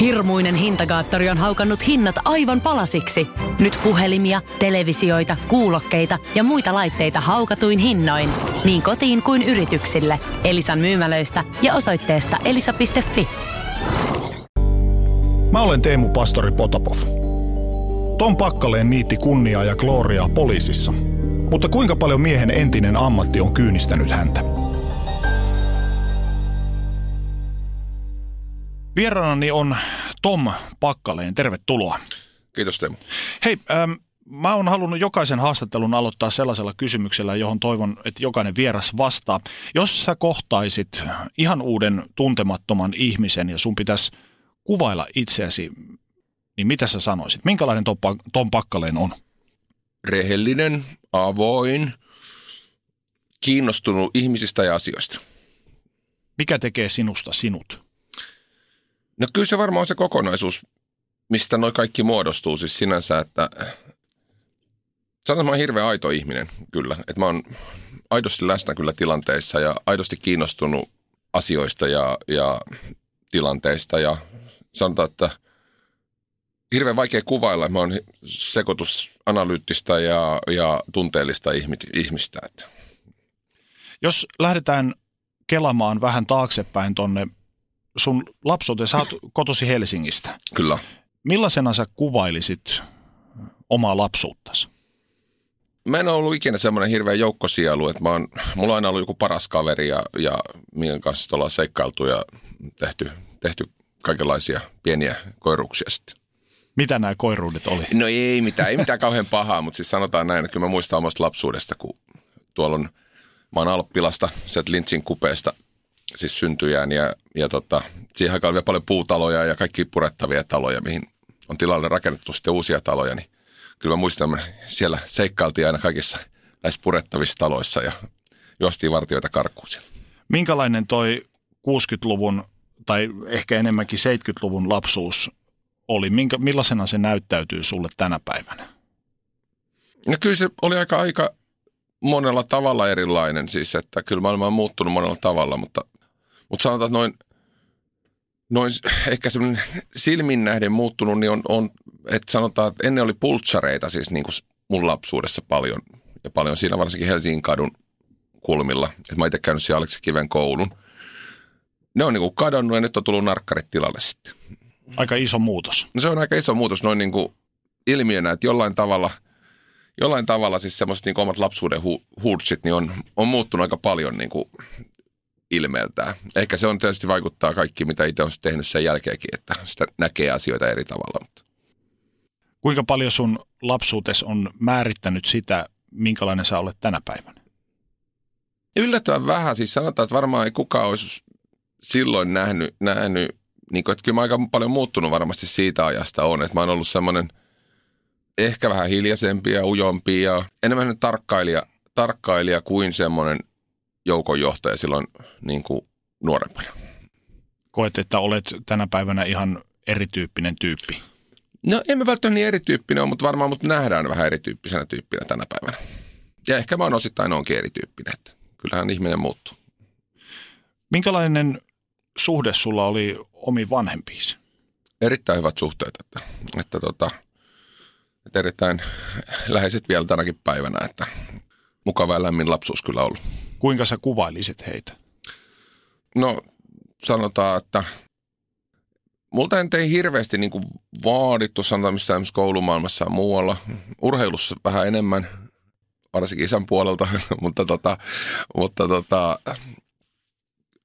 Hirmuinen hintakaattori on haukannut hinnat aivan palasiksi. Nyt puhelimia, televisioita, kuulokkeita ja muita laitteita haukatuin hinnoin. Niin kotiin kuin yrityksille. Elisan myymälöistä ja osoitteesta elisa.fi. Mä olen Teemu Pastori Potapov. Tom Pakkaleen niitti kunniaa ja gloriaa poliisissa. Mutta kuinka paljon miehen entinen ammatti on kyynistänyt häntä? Vieraanani on Tom Pakkaleen. Tervetuloa. Kiitos Teemu. Hei, ähm, mä oon halunnut jokaisen haastattelun aloittaa sellaisella kysymyksellä, johon toivon, että jokainen vieras vastaa. Jos sä kohtaisit ihan uuden tuntemattoman ihmisen ja sun pitäisi kuvailla itseäsi, niin mitä sä sanoisit? Minkälainen Tom, Tom Pakkaleen on? Rehellinen, avoin, kiinnostunut ihmisistä ja asioista. Mikä tekee sinusta sinut? No kyllä se varmaan on se kokonaisuus, mistä noi kaikki muodostuu siis sinänsä, että että mä oon hirveän aito ihminen kyllä. Että mä oon aidosti läsnä kyllä tilanteissa ja aidosti kiinnostunut asioista ja, ja tilanteista ja sanotaan, että hirveän vaikea kuvailla. Mä oon sekoitus analyyttistä ja, ja tunteellista ihmistä. Että. Jos lähdetään kelamaan vähän taaksepäin tonne sun lapsuuteen, sä oot kotosi Helsingistä. Kyllä. Millaisena sä kuvailisit omaa lapsuuttasi? Mä en ole ollut ikinä semmoinen hirveä joukkosielu, että mä oon, mulla on aina ollut joku paras kaveri ja, ja meidän kanssa ollaan seikkailtu ja tehty, tehty kaikenlaisia pieniä koiruksia sitten. Mitä nämä koiruudet oli? No ei mitään, ei mitään kauhean pahaa, mutta siis sanotaan näin, että kyllä mä muistan omasta lapsuudesta, kun tuolla on, mä oon Alppilasta, sieltä Lintsin kupeesta – siis syntyjään ja, ja tota, siihen aikaan oli vielä paljon puutaloja ja kaikki purettavia taloja, mihin on tilalle rakennettu sitten uusia taloja, niin kyllä mä muistan, siellä seikkailtiin aina kaikissa näissä purettavissa taloissa ja juostiin vartioita karkuun siellä. Minkälainen toi 60-luvun tai ehkä enemmänkin 70-luvun lapsuus oli? Minkä, millaisena se näyttäytyy sulle tänä päivänä? No kyllä se oli aika, aika monella tavalla erilainen siis, että kyllä maailma on muuttunut monella tavalla, mutta mutta sanotaan, että noin, noin ehkä semmoinen silmin nähden muuttunut, niin on, on, että sanotaan, että ennen oli pultsareita siis niin kuin mun lapsuudessa paljon. Ja paljon siinä varsinkin Helsingin kadun kulmilla. Että mä itse käynyt siellä Aleksi Kiven koulun. Ne on niin kuin kadonnut ja nyt on tullut narkkarit tilalle sitten. Aika iso muutos. No se on aika iso muutos noin niin kuin ilmiönä, että jollain tavalla, jollain tavalla siis semmoiset niin omat lapsuuden hu- huudsit niin on, on muuttunut aika paljon niin kuin ilmeeltään. Ehkä se on tietysti vaikuttaa kaikki, mitä itse on tehnyt sen jälkeenkin, että sitä näkee asioita eri tavalla. Mutta. Kuinka paljon sun lapsuutes on määrittänyt sitä, minkälainen sä olet tänä päivänä? Yllättävän vähän. Siis sanotaan, että varmaan ei kukaan olisi silloin nähnyt, nähnyt niin kuin, että kyllä mä aika paljon muuttunut varmasti siitä ajasta on. Että mä oon ollut semmoinen ehkä vähän hiljaisempi ja ujompi ja enemmän tarkkailija, tarkkailija kuin semmoinen joukonjohtaja silloin niin kuin nuorempana. Koet, että olet tänä päivänä ihan erityyppinen tyyppi? No emme välttämättä niin erityyppinen ole, mutta varmaan mut nähdään vähän erityyppisenä tyyppinä tänä päivänä. Ja ehkä mä oon osittain onkin erityyppinen, että kyllähän ihminen muuttuu. Minkälainen suhde sulla oli omi vanhempiisi? Erittäin hyvät suhteet, että, että, tota, että erittäin läheiset vielä tänäkin päivänä, että mukava ja lämmin lapsuus kyllä ollut. Kuinka sä kuvailisit heitä? No sanotaan, että multa ei hirveästi niin kuin vaadittu, sanotaan missään koulumaailmassa ja muualla. Urheilussa vähän enemmän, varsinkin isän puolelta, mutta, tota, mutta tota,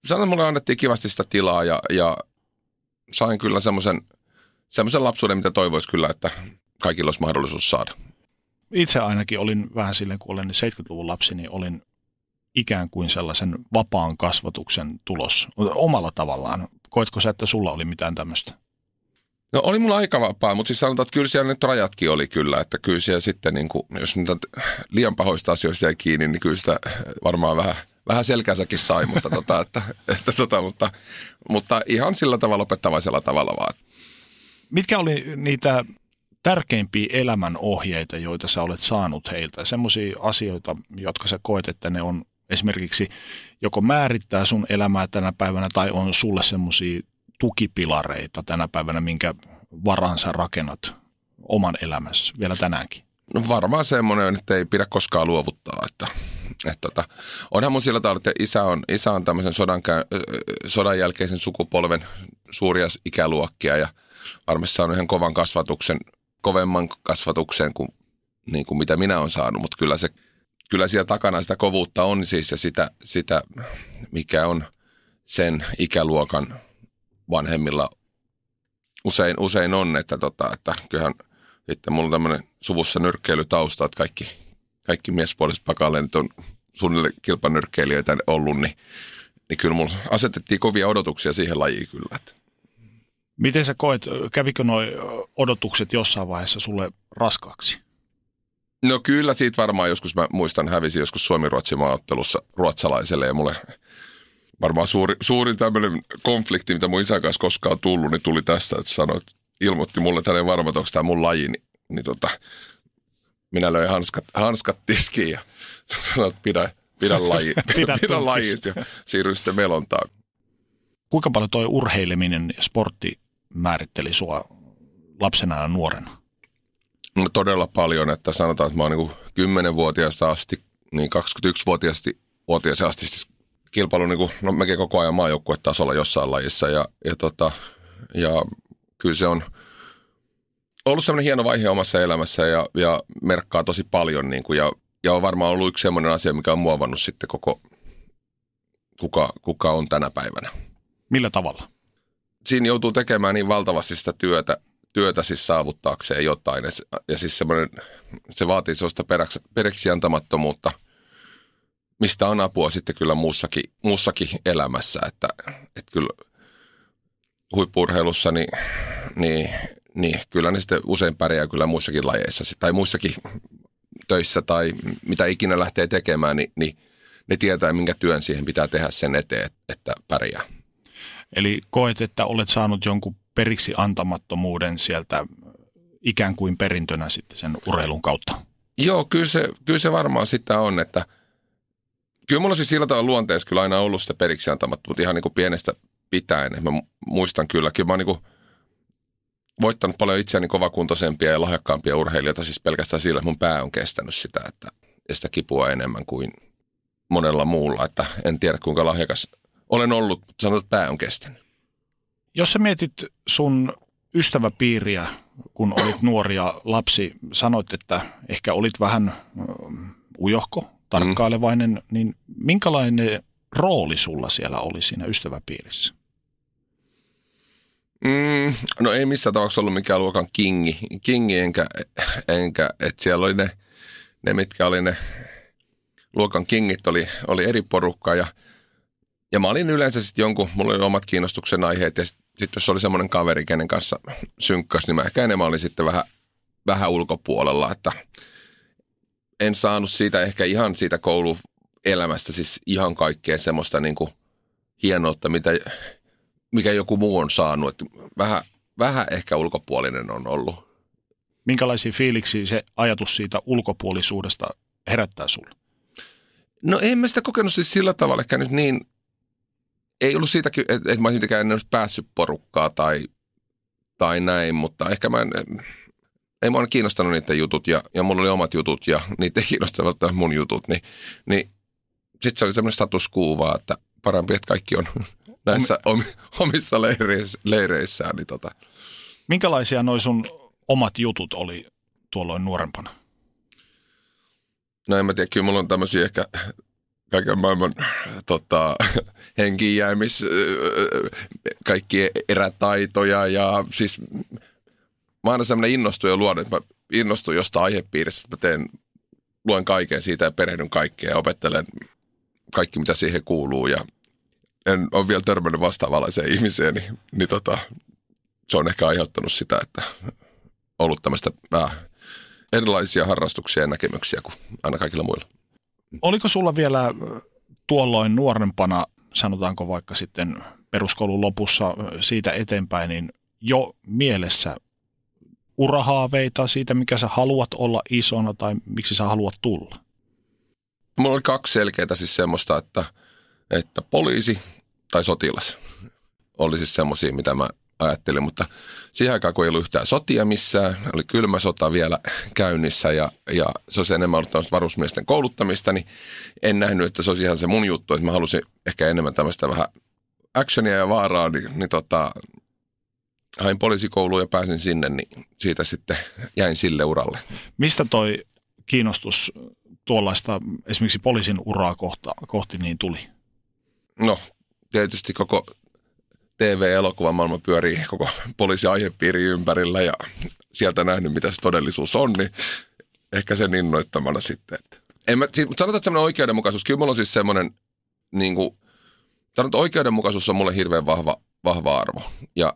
sanotaan, mulle annettiin kivasti sitä tilaa ja, ja sain kyllä semmoisen semmoisen lapsuuden, mitä toivoisi kyllä, että kaikilla olisi mahdollisuus saada. Itse ainakin olin vähän silleen, kun olen 70-luvun lapsi, niin olin ikään kuin sellaisen vapaan kasvatuksen tulos omalla tavallaan. Koetko sä, että sulla oli mitään tämmöistä? No oli mulla aika vapaa, mutta siis sanotaan, että kyllä siellä nyt rajatkin oli kyllä, että kyllä siellä sitten, niin kuin, jos niitä liian pahoista asioista jäi kiinni, niin kyllä sitä varmaan vähän, vähän selkäänsäkin sai, mutta, tota, että, että, tota, mutta, mutta ihan sillä tavalla opettavaisella tavalla vaan. Mitkä oli niitä tärkeimpiä elämän ohjeita, joita sä olet saanut heiltä? Semmoisia asioita, jotka sä koet, että ne on esimerkiksi joko määrittää sun elämää tänä päivänä tai on sulle semmoisia tukipilareita tänä päivänä, minkä varansa rakennat oman elämässä vielä tänäänkin? No varmaan semmoinen, että ei pidä koskaan luovuttaa. Että, että tota, onhan mun sillä tavalla, että isä on, isä on tämmöisen sodan, sodan jälkeisen sukupolven suuria ikäluokkia ja varmasti saanut ihan kovan kasvatuksen, kovemman kasvatuksen kuin, niin kuin mitä minä olen saanut, mutta kyllä, se, kyllä siellä takana sitä kovuutta on siis ja sitä, sitä mikä on sen ikäluokan vanhemmilla usein, usein on, että, tota, että kyllähän sitten mulla on tämmöinen suvussa nyrkkeilytausta, että kaikki, kaikki miespuoliset pakaleenit on suunnilleen kilpanyrkkeilijöitä ollut, niin, niin kyllä mulla asetettiin kovia odotuksia siihen lajiin kyllä. Että. Miten sä koet, kävikö nuo odotukset jossain vaiheessa sulle raskaaksi? No kyllä siitä varmaan joskus, mä muistan, hävisi joskus Suomi-Ruotsin maaottelussa ruotsalaiselle ja mulle varmaan suuri, suuri tämmöinen konflikti, mitä mun isän kanssa koskaan tullut, niin tuli tästä, että sanoi, että ilmoitti mulle, että ei varma, että onko tämä mun laji, niin, niin tota, minä löin hanskat, hanskat tiskiin ja sanoin, että pidä, pidä laji, pidä, pidä lajit ja siirryin sitten melontaan. Kuinka paljon tuo urheileminen ja sportti määritteli sua lapsena ja nuorena? No todella paljon, että sanotaan, että mä oon niin 10-vuotiaasta asti, niin 21-vuotiaasti vuotiaasta asti siis kilpailu niin kuin, no mekin koko ajan maajoukkuetasolla jossain lajissa ja, ja, tota, ja kyllä se on ollut semmoinen hieno vaihe omassa elämässä ja, ja merkkaa tosi paljon niin kuin, ja, ja on varmaan ollut yksi semmoinen asia, mikä on muovannut sitten koko, kuka, kuka on tänä päivänä. Millä tavalla? Siinä joutuu tekemään niin valtavasti sitä työtä, työtä siis saavuttaakseen jotain. Ja, ja siis semmoinen, se vaatii sellaista peräksi, peräksi antamattomuutta, mistä on apua sitten kyllä muussakin, muussakin elämässä. Että, että kyllä huippurheilussa, niin, niin, niin kyllä ne sitten usein pärjää kyllä muissakin lajeissa tai muissakin töissä tai mitä ikinä lähtee tekemään, niin, niin ne tietää, minkä työn siihen pitää tehdä sen eteen, että pärjää. Eli koet, että olet saanut jonkun periksi antamattomuuden sieltä ikään kuin perintönä sitten sen urheilun kautta? Joo, kyllä se, kyllä se varmaan sitä on, että kyllä mulla siis sillä tavalla luonteessa kyllä aina ollut sitä periksi antamattomuutta ihan niin kuin pienestä pitäen. Mä muistan kyllä, kyllä mä oon niin voittanut paljon itseäni kovakuntoisempia ja lahjakkaampia urheilijoita siis pelkästään sillä, että mun pää on kestänyt sitä, että sitä kipua enemmän kuin monella muulla. Että en tiedä kuinka lahjakas olen ollut, mutta sanon, että pää on kestänyt. Jos sä mietit sun ystäväpiiriä, kun olit nuoria lapsi, sanoit, että ehkä olit vähän ujohko, tarkkailevainen, mm. niin minkälainen rooli sulla siellä oli siinä ystäväpiirissä? Mm, no ei missään tapauksessa ollut mikään luokan kingi, kingi enkä, enkä että siellä oli ne, ne, mitkä oli ne luokan kingit, oli, oli eri porukka ja, ja mä olin yleensä sitten jonkun, mulla oli omat kiinnostuksen aiheet ja sitten sit jos oli semmoinen kaveri, kenen kanssa synkkäs, niin mä ehkä enemmän olin sitten vähän, vähän ulkopuolella, että en saanut siitä ehkä ihan siitä kouluelämästä siis ihan kaikkea semmoista niin kuin hienoutta, mitä mikä joku muu on saanut. Että vähän, vähän ehkä ulkopuolinen on ollut. Minkälaisia fiiliksiä se ajatus siitä ulkopuolisuudesta herättää sulle? No en mä sitä kokenut siis sillä tavalla ehkä nyt niin, ei ollut siitäkin, että, että mä olisin mitenkään päässyt porukkaa tai, tai näin, mutta ehkä mä en, ei mä kiinnostanut niiden jutut ja, ja mulla oli omat jutut ja niitä ei kiinnostavat mun jutut, niin, niin sitten se oli semmoinen status quo että parempi, että kaikki on näissä omissa leireissä, leireissään. Niin tota. Minkälaisia noin sun omat jutut oli tuolloin nuorempana? No en mä tiedä, kyllä mulla on tämmöisiä ehkä kaiken maailman tota, henkijäämis, kaikki erätaitoja ja siis mä aina semmoinen innostuja luon, että mä innostun jostain aihepiiristä, että mä teen, luen kaiken siitä ja perehdyn kaikkea ja opettelen kaikki, mitä siihen kuuluu ja en ole vielä törmännyt vastaavanlaiseen ihmiseen, niin, niin tota, se on ehkä aiheuttanut sitä, että ollut tämmöistä äh, erilaisia harrastuksia ja näkemyksiä kuin aina kaikilla muilla. Oliko sulla vielä äh, tuolloin nuorempana, sanotaanko vaikka sitten peruskoulun lopussa äh, siitä eteenpäin, niin jo mielessä urahaaveita siitä, mikä sä haluat olla isona tai miksi sä haluat tulla? Mulla oli kaksi selkeää siis semmoista, että – että poliisi tai sotilas. oli siis semmoisia, mitä mä ajattelin, mutta siihen aikaan, kun ei ollut yhtään sotia missään, oli kylmä sota vielä käynnissä ja, ja se olisi enemmän ollut varusmiesten kouluttamista, niin en nähnyt, että se olisi ihan se mun juttu, että mä halusin ehkä enemmän tämmöistä vähän actionia ja vaaraa, niin, niin tota, hain poliisikouluun ja pääsin sinne, niin siitä sitten jäin sille uralle. Mistä toi kiinnostus tuollaista esimerkiksi poliisin uraa kohta, kohti niin tuli? No tietysti koko TV-elokuvan maailma pyörii koko poliisiaihepiiri ympärillä ja sieltä nähnyt, mitä se todellisuus on, niin ehkä sen innoittamana sitten. Että. En mä, siis, sanotaan, että semmoinen oikeudenmukaisuus, kyllä mulla on siis semmoinen, niin kuin, sanotaan, oikeudenmukaisuus on mulle hirveän vahva, vahva arvo. Ja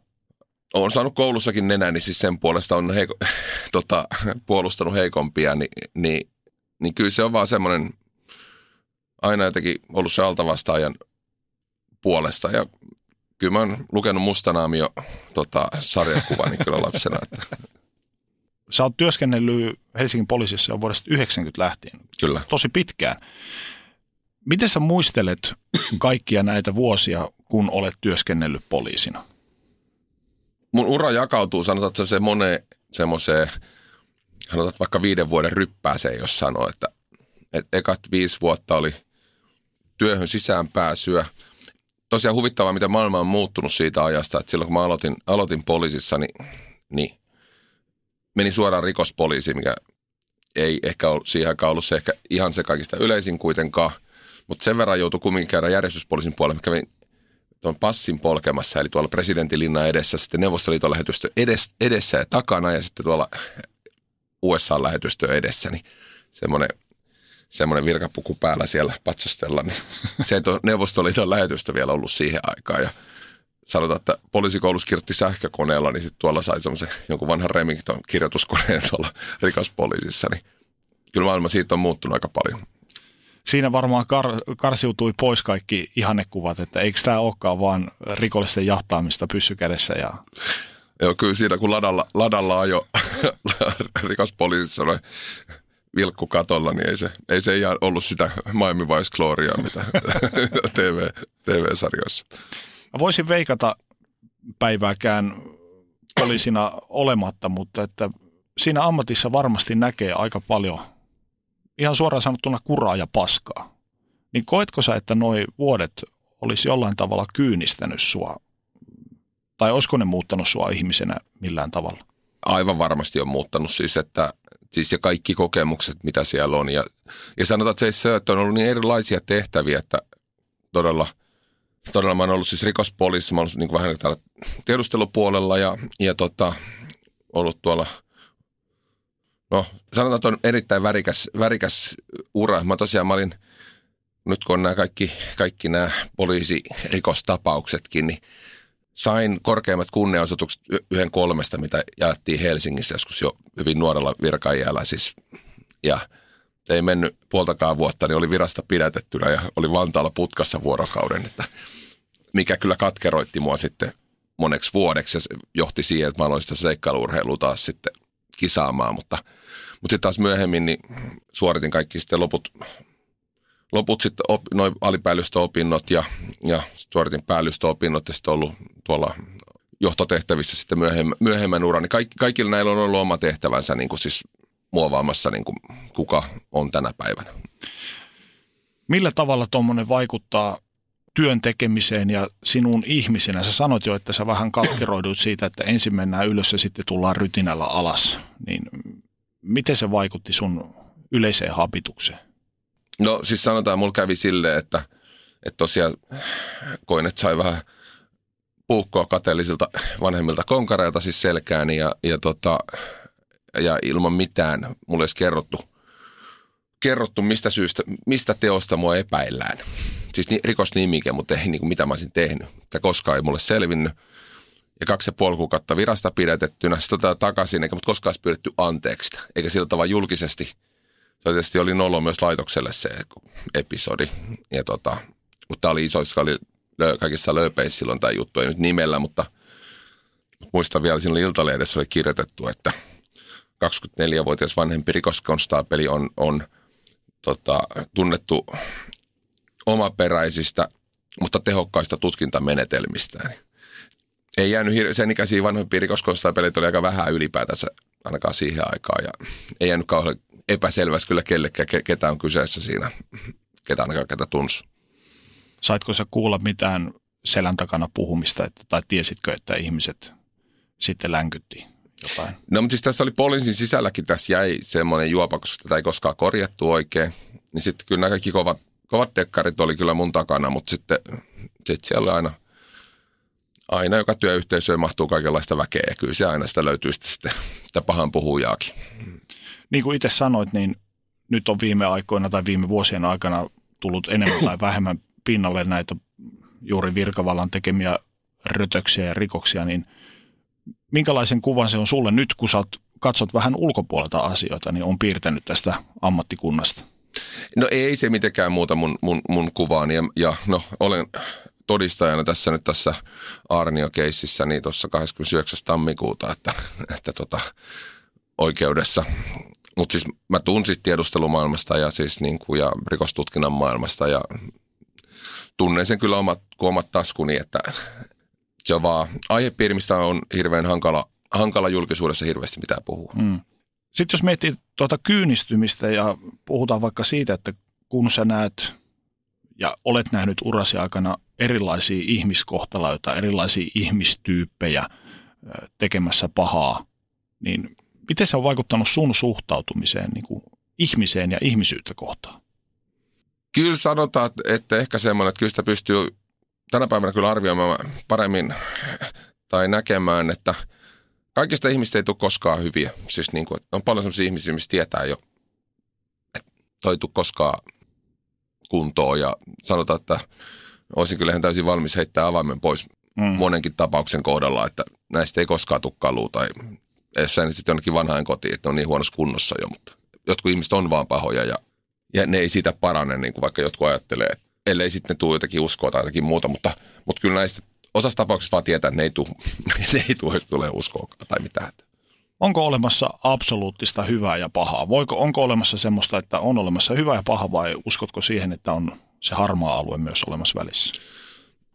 olen saanut koulussakin nenäni siis sen puolesta on heiko, tota, puolustanut heikompia, niin, niin, niin kyllä se on vaan semmoinen aina jotenkin ollut se altavastaajan puolesta ja kyllä mä oon lukenut Mustanaamio tota, sarjakuvani kyllä lapsena. Että. Sä oot työskennellyt Helsingin poliisissa jo vuodesta 90 lähtien. Kyllä. Tosi pitkään. Miten sä muistelet kaikkia näitä vuosia, kun olet työskennellyt poliisina? Mun ura jakautuu, sanotaan, että se moneen semmoiseen, sanotaan vaikka viiden vuoden ryppääseen, jos sanoo, että, että ekat viisi vuotta oli työhön sisään pääsyä – tosiaan huvittavaa, mitä maailma on muuttunut siitä ajasta, että silloin kun mä aloitin, aloitin poliisissa, niin, niin meni suoraan rikospoliisiin, mikä ei ehkä ollut, siihen aikaan ollut se ehkä ihan se kaikista yleisin kuitenkaan, mutta sen verran joutui kumminkin käydä järjestyspoliisin puolelle. Mä kävin tuon passin polkemassa, eli tuolla presidentinlinnan edessä, sitten Neuvostoliiton lähetystö edessä ja takana ja sitten tuolla USA-lähetystö edessä, niin semmoinen semmoinen virkapuku päällä siellä patsastella, niin se ei Neuvostoliiton lähetystä vielä ollut siihen aikaan. Ja sanotaan, että poliisikoulus kirjoitti sähkökoneella, niin sitten tuolla sai semmoisen jonkun vanhan Remington kirjoituskoneen tuolla rikospoliisissa, niin kyllä maailma siitä on muuttunut aika paljon. Siinä varmaan kar- karsiutui pois kaikki ihannekuvat, että eikö tämä olekaan vaan rikollisten jahtaamista pyssykädessä ja Joo, kyllä siinä kun ladalla, ladalla ajo rikospoliisissa noin vilkku katolla, niin ei se, ei se ihan ollut sitä Miami Vice Gloria, mitä TV, TV-sarjoissa. Mä voisin veikata päivääkään poliisina olematta, mutta että siinä ammatissa varmasti näkee aika paljon ihan suoraan sanottuna kuraa ja paskaa. Niin koetko sä, että noi vuodet olisi jollain tavalla kyynistänyt sua? Tai olisiko ne muuttanut sua ihmisenä millään tavalla? Aivan varmasti on muuttanut siis, että siis ja kaikki kokemukset, mitä siellä on. Ja, ja sanotaan, että se, että on ollut niin erilaisia tehtäviä, että todella, todella mä oon ollut siis rikospoliisissa, mä oon ollut niin kuin vähän täällä tiedustelupuolella ja, ja tota, ollut tuolla, no sanotaan, että on erittäin värikäs, värikäs ura. Mä tosiaan mä olin, nyt kun on nämä kaikki, kaikki nämä poliisirikostapauksetkin, niin sain korkeimmat kunnianosoitukset yhden kolmesta, mitä jaettiin Helsingissä joskus jo hyvin nuorella virkaijalla. Siis, ja se ei mennyt puoltakaan vuotta, niin oli virasta pidätettynä ja oli Vantaalla putkassa vuorokauden, että mikä kyllä katkeroitti mua sitten moneksi vuodeksi ja johti siihen, että mä aloin sitä seikkailuurheilua taas sitten kisaamaan, mutta, mutta sitten taas myöhemmin niin suoritin kaikki sitten loput loput sitten op, noin alipäällistöopinnot ja, ja suoritin päällystöopinnot ja sitten ollut tuolla johtotehtävissä sitten myöhemmän, myöhemmän uran. Niin kaikki, kaikilla näillä on ollut oma tehtävänsä niin kuin siis muovaamassa, niin kuin kuka on tänä päivänä. Millä tavalla tuommoinen vaikuttaa työn tekemiseen ja sinun ihmisenä? Sä sanoit jo, että sä vähän katkeroidut siitä, että ensin mennään ylös ja sitten tullaan rytinällä alas. Niin miten se vaikutti sun yleiseen habitukseen? No siis sanotaan, mulla kävi silleen, että, että tosiaan koin, että sai vähän puukkoa kateellisilta vanhemmilta konkareilta siis selkääni ja, ja, tota, ja ilman mitään mulle edes kerrottu, kerrottu mistä syystä, mistä teosta mua epäillään. Siis ni, rikosnimike, mutta ei niin kuin mitä mä olisin tehnyt. Tämä koskaan ei mulle selvinnyt. Ja kaksi ja puoli kuukautta virasta pidätettynä. Sitten otetaan takaisin, eikä mut koskaan pyydetty anteeksi. Eikä sillä tavalla julkisesti – se tietysti oli nolo myös laitokselle se episodi. Ja tota, mutta tämä oli isoissa, oli kaikissa lööpeissä silloin tämä juttu, ei nyt nimellä, mutta muistan vielä silloin Iltalehdessä oli kirjoitettu, että 24-vuotias vanhempi rikoskonstaapeli on, on tota, tunnettu omaperäisistä, mutta tehokkaista tutkintamenetelmistä. ei jäänyt hir- sen ikäisiä vanhempia rikoskonstabeleita oli aika vähän ylipäätänsä ainakaan siihen aikaan ja ei jäänyt kauhean epäselvästi kyllä kellekään, ketä on kyseessä siinä, ketä ainakaan ketä tunsi. Saitko sä kuulla mitään selän takana puhumista, että, tai tiesitkö, että ihmiset sitten länkytti jotain? No mutta siis tässä oli poliisin sisälläkin, tässä jäi semmoinen juopa, koska tätä ei koskaan korjattu oikein. Niin sitten kyllä nämä kaikki kovat, kovat dekkarit oli kyllä mun takana, mutta sitten sit siellä aina, aina joka työyhteisöön mahtuu kaikenlaista väkeä ja kyllä se aina sitä löytyy sitten sitä pahan puhujaakin. Niin kuin itse sanoit, niin nyt on viime aikoina tai viime vuosien aikana tullut enemmän tai vähemmän pinnalle näitä juuri virkavallan tekemiä rötöksiä ja rikoksia, niin minkälaisen kuvan se on sulle nyt, kun sä katsot vähän ulkopuolelta asioita, niin on piirtänyt tästä ammattikunnasta? No ei se mitenkään muuta mun, mun, mun kuvaani ja, ja no olen todistajana tässä nyt tässä Arnio-keississä niin tuossa 29. tammikuuta, että, että tota, oikeudessa. Mutta siis mä tunsin tiedustelumaailmasta ja siis niin kuin, ja rikostutkinnan maailmasta ja tunnen sen kyllä omat, omat taskuni, että se on vaan aihepiiri, mistä on hirveän hankala, hankala julkisuudessa hirveästi mitään puhua. Mm. Sitten jos miettii tuota kyynistymistä ja puhutaan vaikka siitä, että kun sä näet ja olet nähnyt urasi aikana erilaisia ihmiskohtaloita, erilaisia ihmistyyppejä tekemässä pahaa, niin miten se on vaikuttanut sun suhtautumiseen niin kuin ihmiseen ja ihmisyyttä kohtaan? Kyllä sanotaan, että ehkä semmoinen, että kyllä sitä pystyy tänä päivänä kyllä arvioimaan paremmin tai näkemään, että kaikista ihmistä ei tule koskaan hyviä. Siis niin kuin, on paljon sellaisia ihmisiä, mistä tietää jo, että toi ei tule koskaan kuntoon ja sanotaan, että olisin kyllä ihan täysin valmis heittää avaimen pois mm. monenkin tapauksen kohdalla, että näistä ei koskaan tule kalua tai sä sitten jonnekin vanhaan kotiin, että ne on niin huonossa kunnossa jo, mutta jotkut ihmiset on vaan pahoja ja, ja ne ei siitä parane, niin kuin vaikka jotkut ajattelee, että ellei sitten ne tule jotenkin uskoa tai jotakin muuta, mutta, mutta kyllä näistä osassa tapauksista vaan tietää, että ne ei tule, ne ei tule, tule uskoa tai mitään. Onko olemassa absoluuttista hyvää ja pahaa? Voiko, onko olemassa semmoista, että on olemassa hyvä ja paha vai uskotko siihen, että on se harmaa alue myös olemassa välissä?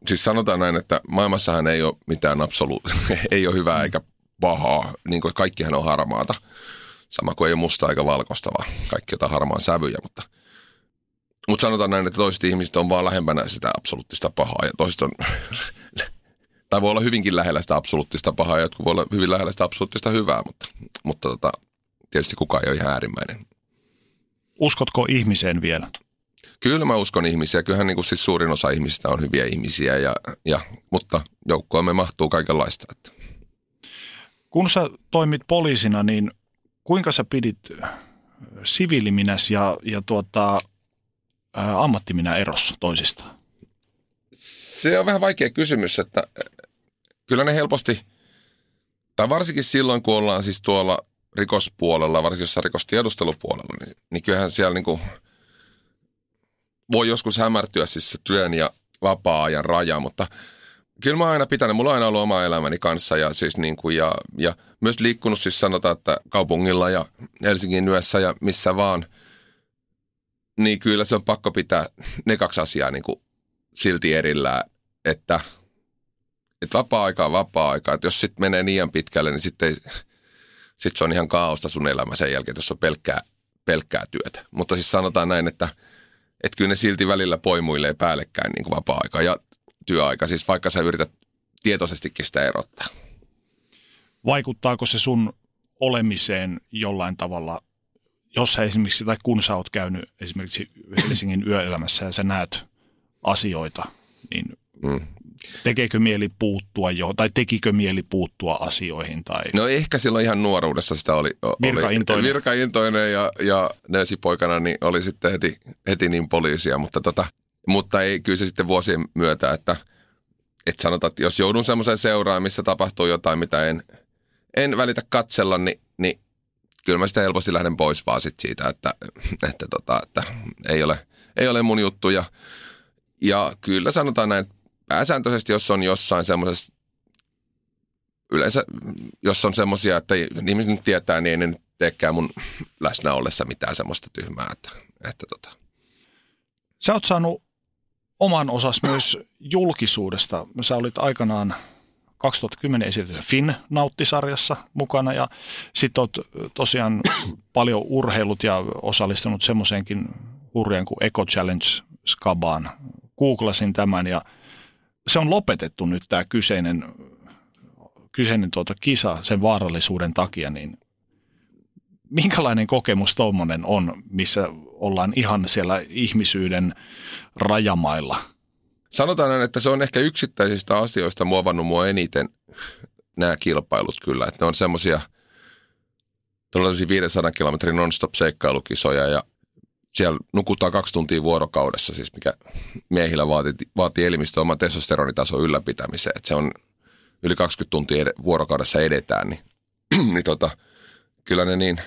Siis sanotaan näin, että maailmassahan ei ole mitään absoluuttista, ei ole hyvää eikä pahaa, niin kuin kaikkihan on harmaata. Sama kuin ei ole musta eikä valkoista, vaan kaikki jotain harmaan sävyjä, mutta, mutta sanotaan näin, että toiset ihmiset on vaan lähempänä sitä absoluuttista pahaa ja toiset on, tai voi olla hyvinkin lähellä sitä absoluuttista pahaa ja jotkut voi olla hyvin lähellä sitä absoluuttista hyvää, mutta, mutta tota, tietysti kukaan ei ole ihan äärimmäinen. Uskotko ihmiseen vielä? Kyllä mä uskon ihmisiä. Kyllähän niin kuin siis suurin osa ihmisistä on hyviä ihmisiä, ja, ja, mutta me mahtuu kaikenlaista. Että. Kun sä toimit poliisina, niin kuinka sä pidit siviiliminäs ja, ja tuota, ää, ammattiminä erossa toisistaan? Se on vähän vaikea kysymys, että kyllä ne helposti, tai varsinkin silloin kun ollaan siis tuolla rikospuolella, varsinkin jossain rikostiedustelupuolella, niin, niin kyllähän siellä niin kuin voi joskus hämärtyä siis se työn ja vapaa-ajan raja, mutta – kyllä mä oon aina pitänyt, mulla on aina ollut oma elämäni kanssa ja, siis niin kuin, ja, ja myös liikkunut siis sanotaan, että kaupungilla ja Helsingin yössä ja missä vaan, niin kyllä se on pakko pitää ne kaksi asiaa niin kuin silti erillään, että, että vapaa-aika on vapaa-aika, että jos sitten menee liian pitkälle, niin sitten sit se on ihan kaaosta sun elämä sen jälkeen, jos on pelkkää, pelkkää työtä. Mutta siis sanotaan näin, että, että kyllä ne silti välillä poimuilee päällekkäin niin kuin vapaa-aika. Ja työaika, siis vaikka sä yrität tietoisestikin sitä erottaa. Vaikuttaako se sun olemiseen jollain tavalla, jos sä esimerkiksi, tai kun sä oot käynyt esimerkiksi Helsingin yöelämässä ja sä näet asioita, niin mm. tekeekö mieli puuttua jo, tai tekikö mieli puuttua asioihin? Tai... No ehkä silloin ihan nuoruudessa sitä oli. Virkaintoinen. Oli virkaintoinen ja, ja poikana niin oli sitten heti, heti niin poliisia, mutta tota, mutta ei kyllä se sitten vuosien myötä, että, että sanotaan, että jos joudun semmoiseen seuraan, missä tapahtuu jotain, mitä en, en välitä katsella, niin, niin kyllä mä sitten helposti lähden pois vaan sit siitä, että, että, tota, että ei, ole, ei ole mun juttu. Ja, ja kyllä sanotaan näin, pääsääntöisesti jos on jossain semmoisessa, yleensä jos on semmoisia, että ihmiset nyt tietää, niin ei ne teekään mun läsnä ollessa mitään semmoista tyhmää. Että, että tota. Sä oot saanut oman osas myös julkisuudesta. Sä olit aikanaan 2010 esitetyssä Finn-nauttisarjassa mukana ja sitten olet tosiaan paljon urheilut ja osallistunut semmoiseenkin hurjaan kuin Eco Challenge Skabaan. Googlasin tämän ja se on lopetettu nyt tämä kyseinen, kyseinen tuota kisa sen vaarallisuuden takia, niin minkälainen kokemus tuommoinen on, missä ollaan ihan siellä ihmisyyden rajamailla? Sanotaan että se on ehkä yksittäisistä asioista muovannut mua eniten nämä kilpailut kyllä. Että ne on semmoisia tällaisia 500 kilometrin non-stop seikkailukisoja ja siellä nukutaan kaksi tuntia vuorokaudessa, siis mikä miehillä vaatii, vaatii elimistö oman testosteronitason ylläpitämiseen. Että se on yli 20 tuntia ed- vuorokaudessa edetään, niin, niin tota, kyllä ne niin,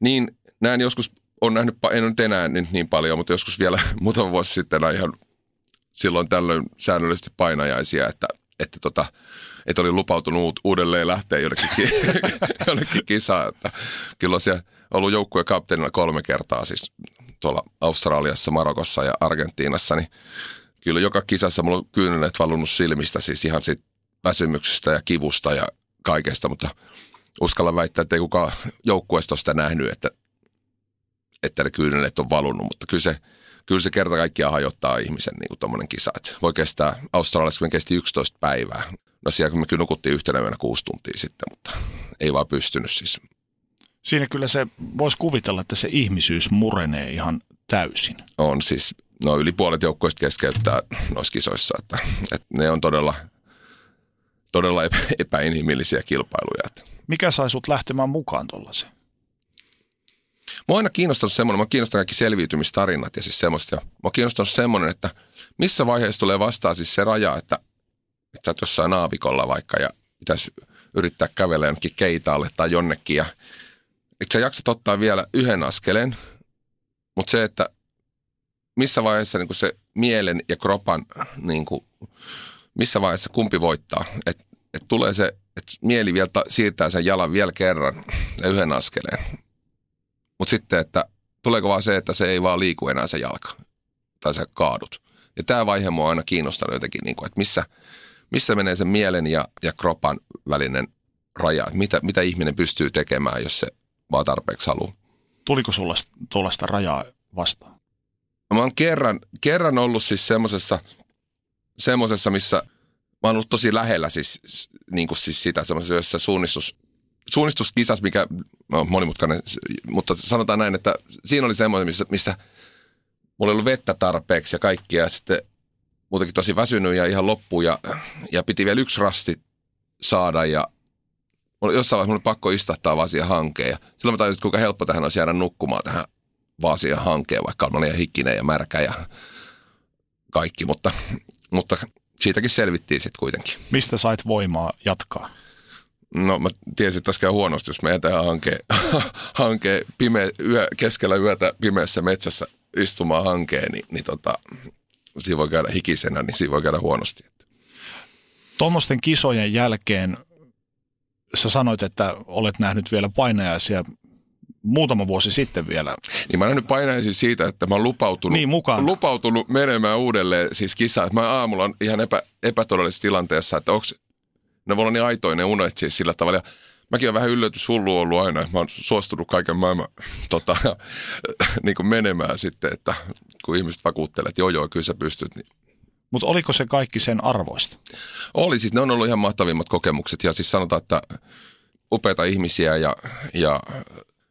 niin näin joskus on nähnyt, en nyt enää niin, niin paljon, mutta joskus vielä muutama vuosi sitten ihan silloin tällöin säännöllisesti painajaisia, että, että, tota, että oli lupautunut uudelleen lähteä jonnekin, jonnekin kisaan. Että kyllä siellä ollut joukkueen kapteenilla kolme kertaa siis tuolla Australiassa, Marokossa ja Argentiinassa, niin kyllä joka kisassa mulla on kyynelet valunut silmistä siis ihan siitä väsymyksestä ja kivusta ja kaikesta, mutta uskalla väittää, että ei kukaan joukkueesta sitä nähnyt, että, että ne kyynelet on valunut, mutta kyllä se, kyllä se kerta kaikkiaan hajottaa ihmisen niin tuommoinen kisa. Että voi kestää, Australiassa kesti 11 päivää. No siellä me kyllä nukuttiin yhtenä yönä kuusi tuntia sitten, mutta ei vaan pystynyt siis. Siinä kyllä se voisi kuvitella, että se ihmisyys murenee ihan täysin. On siis, no yli puolet joukkoista keskeyttää noissa kisoissa, että, että ne on todella, todella epä, epäinhimillisiä kilpailuja. Mikä sai sut lähtemään mukaan tuollaiseen? Mua aina kiinnostanut semmoinen, mä kiinnostan kaikki selviytymistarinat ja siis semmoista. Mä oon kiinnostanut semmoinen, että missä vaiheessa tulee vastaan siis se raja, että, että jossain naavikolla vaikka ja pitäisi yrittää kävellä jonnekin keitaalle tai jonnekin ja sä jaksat ottaa vielä yhden askeleen, mutta se, että missä vaiheessa niin se mielen ja kropan, niin kuin, missä vaiheessa kumpi voittaa, että et tulee se, että mieli vielä siirtää sen jalan vielä kerran ja yhden askeleen, mutta sitten, että tuleeko vaan se, että se ei vaan liiku enää se jalka tai sä kaadut. Ja tämä vaihe mua on aina kiinnostanut jotenkin, niin kuin, että missä, missä menee se mielen ja, ja kropan välinen raja. Mitä, mitä ihminen pystyy tekemään, jos se vaan tarpeeksi haluaa. Tuliko sulla tuollaista rajaa vastaan? Mä oon kerran, kerran ollut siis semmoisessa, semmosessa, missä mä oon ollut tosi lähellä siis, niin kuin siis sitä semmoisessa, jossa suunnistus, suunnistuskisas, mikä no, monimutkainen, mutta sanotaan näin, että siinä oli semmoinen, missä, missä mulla ei ollut vettä tarpeeksi ja kaikkia ja sitten muutenkin tosi väsynyt ja ihan loppu ja, ja piti vielä yksi rasti saada ja jossain vaiheessa oli pakko istahtaa vaan siihen hankeen ja silloin mä tajusin, kuinka helppo tähän olisi jäädä nukkumaan tähän vaan siihen hankeen, vaikka on liian hikkinen ja märkä ja kaikki, mutta, mutta siitäkin selvittiin sitten kuitenkin. Mistä sait voimaa jatkaa? No mä tiesin, että tässä käy huonosti, jos me tähän hankeen, hankeen pime, yö, keskellä yötä pimeässä metsässä istumaan hankeen, niin, niin tota, siinä voi käydä hikisenä, niin siinä voi käydä huonosti. Tuommoisten kisojen jälkeen sä sanoit, että olet nähnyt vielä painajaisia muutama vuosi sitten vielä. Niin mä nähnyt painajaisia siitä, että mä oon lupautunut, niin, mukaan. lupautunut menemään uudelleen siis kisaan. Mä aamulla on ihan epä, epätodellisessa tilanteessa, että onko ne voi olla niin aitoja ne unet siis sillä tavalla. Ja mäkin olen vähän yllätyshullu ollut aina, että mä oon suostunut kaiken maailman tota, niin kuin menemään sitten, että kun ihmiset vakuuttelee, että joo joo, kyllä sä pystyt, niin mutta oliko se kaikki sen arvoista? Oli, siis ne on ollut ihan mahtavimmat kokemukset ja siis sanotaan, että upeita ihmisiä ja, ja,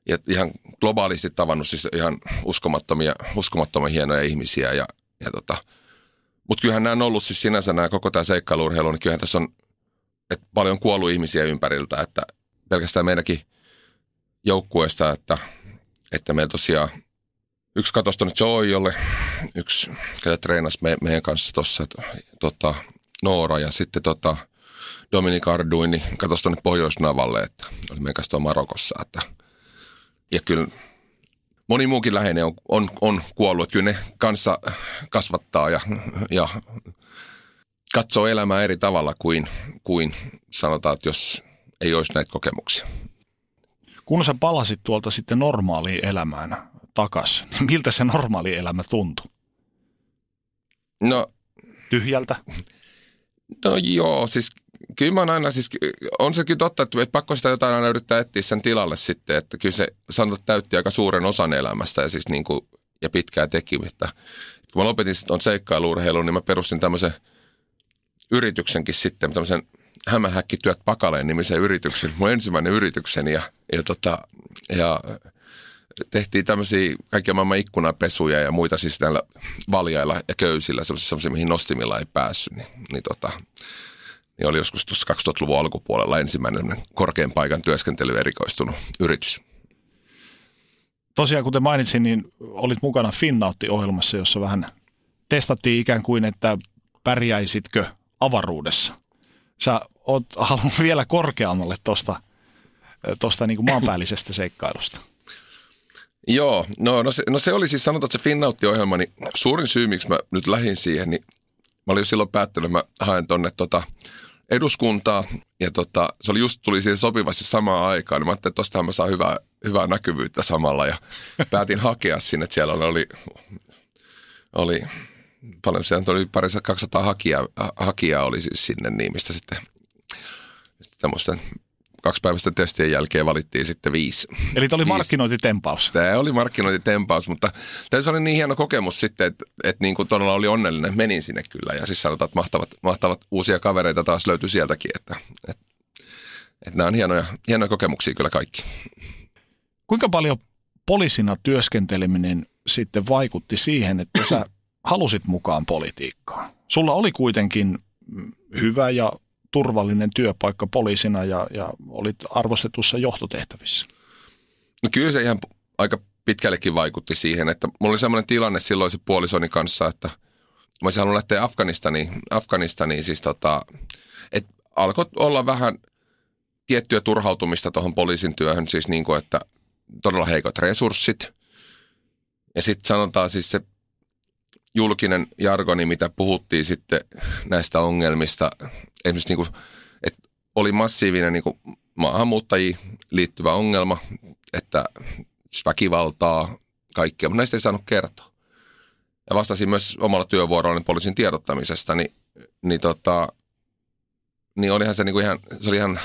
ja ihan globaalisti tavannut siis ihan uskomattomia, uskomattomia hienoja ihmisiä ja, ja tota, mutta kyllähän nämä on ollut siis sinänsä nämä koko tämä seikkailurheilu, niin kyllähän tässä on että paljon kuollut ihmisiä ympäriltä, että pelkästään meidänkin joukkueesta, että, että meillä tosiaan yksi katosi tuonne Joyolle, yksi, ketä treenasi me, meidän kanssa tuossa, tota, Noora ja sitten tota, Dominik Arduin, niin katosi tuonne Pohjoisnavalle, että oli meidän kanssa Marokossa. Että, ja kyllä moni muukin läheinen on, on, on kuollut, kyllä ne kanssa kasvattaa ja, ja katsoo elämää eri tavalla kuin, kuin sanotaan, että jos ei olisi näitä kokemuksia. Kun sä palasit tuolta sitten normaaliin elämään takas, niin miltä se normaali elämä tuntui? No. Tyhjältä? No joo, siis kyllä mä oon aina siis, on sekin totta, että pakko sitä jotain aina yrittää etsiä sen tilalle sitten, että kyllä se sanot täytti aika suuren osan elämästä ja siis niin kuin, ja pitkää tekemistä. Kun mä lopetin sitten seikkailuurheilun, niin mä perustin tämmöisen yrityksenkin sitten, tämmöisen hämähäkkityöt pakaleen nimisen yrityksen, mun ensimmäinen yritykseni ja, ja, tota, ja tehtiin tämmöisiä kaikkia maailman ikkunapesuja ja muita siis näillä valjailla ja köysillä, semmoisia, mihin nostimilla ei päässyt, niin, niin, tota, niin oli joskus tuossa 2000-luvun alkupuolella ensimmäinen korkean paikan työskentely erikoistunut yritys. Tosiaan, kuten mainitsin, niin olit mukana Finnautti-ohjelmassa, jossa vähän testattiin ikään kuin, että pärjäisitkö avaruudessa. Sä oot halunnut vielä korkeammalle tuosta tosta niin maanpäällisestä seikkailusta. Joo, no, no, se, no se oli siis sanotaan, että se Finnautti-ohjelma, niin suurin syy, miksi mä nyt lähdin siihen, niin mä olin jo silloin päättänyt, mä haen tonne tota, eduskuntaa ja tota, se oli just tuli siihen sopivasti samaan aikaan, niin mä ajattelin, että tostahan mä saan hyvää, hyvää näkyvyyttä samalla ja päätin hakea sinne, että siellä oli, oli paljon, siellä oli parissa 200 hakijaa, hakijaa oli siis sinne, niin mistä sitten tämmöisten kaksi päivästä testien jälkeen valittiin sitten viisi. Eli tämä oli markkinointitempaus. Tämä oli markkinointitempaus, mutta tämä oli niin hieno kokemus sitten, että, että niin kuin todella oli onnellinen. Menin sinne kyllä ja siis sanotaan, että mahtavat, mahtavat uusia kavereita taas löytyi sieltäkin, että, että, että nämä on hienoja, hienoja kokemuksia kyllä kaikki. Kuinka paljon poliisina työskenteleminen sitten vaikutti siihen, että sä halusit mukaan politiikkaan? Sulla oli kuitenkin hyvä ja turvallinen työpaikka poliisina ja, ja olit arvostetussa johtotehtävissä? No kyllä se ihan aika pitkällekin vaikutti siihen, että mulla oli sellainen tilanne silloin se puolisoni kanssa, että mä olisin halunnut lähteä Afganistaniin, Afganistaniin siis tota, että alkoi olla vähän tiettyä turhautumista tuohon poliisin työhön, siis niin kuin, että todella heikot resurssit. Ja sitten sanotaan siis se julkinen jargoni, mitä puhuttiin sitten näistä ongelmista, esimerkiksi niin kuin, että oli massiivinen niin kuin maahanmuuttajiin liittyvä ongelma, että väkivaltaa, kaikkea, mutta näistä ei saanut kertoa. Ja vastasin myös omalla työvuorolla poliisin tiedottamisesta, niin, niin, tota, niin olihan se, niin kuin ihan, se oli ihan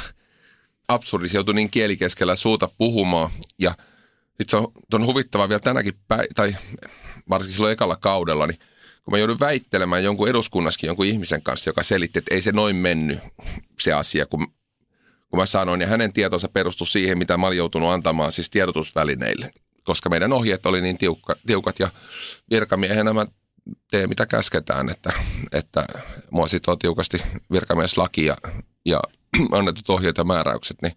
absurdi. Se joutui niin kielikeskellä suuta puhumaan ja sitten se on, on huvittava vielä tänäkin päivänä, tai varsinkin silloin ekalla kaudella, niin kun mä joudun väittelemään jonkun eduskunnaskin jonkun ihmisen kanssa, joka selitti, että ei se noin mennyt se asia, kun, kun mä sanoin, ja hänen tietonsa perustui siihen, mitä mä olin joutunut antamaan siis tiedotusvälineille, koska meidän ohjeet oli niin tiukka, tiukat, ja virkamiehenä mä teen mitä käsketään, että, että mua sitoo tiukasti virkamieslaki ja, ja annetut ohjeet ja määräykset, niin,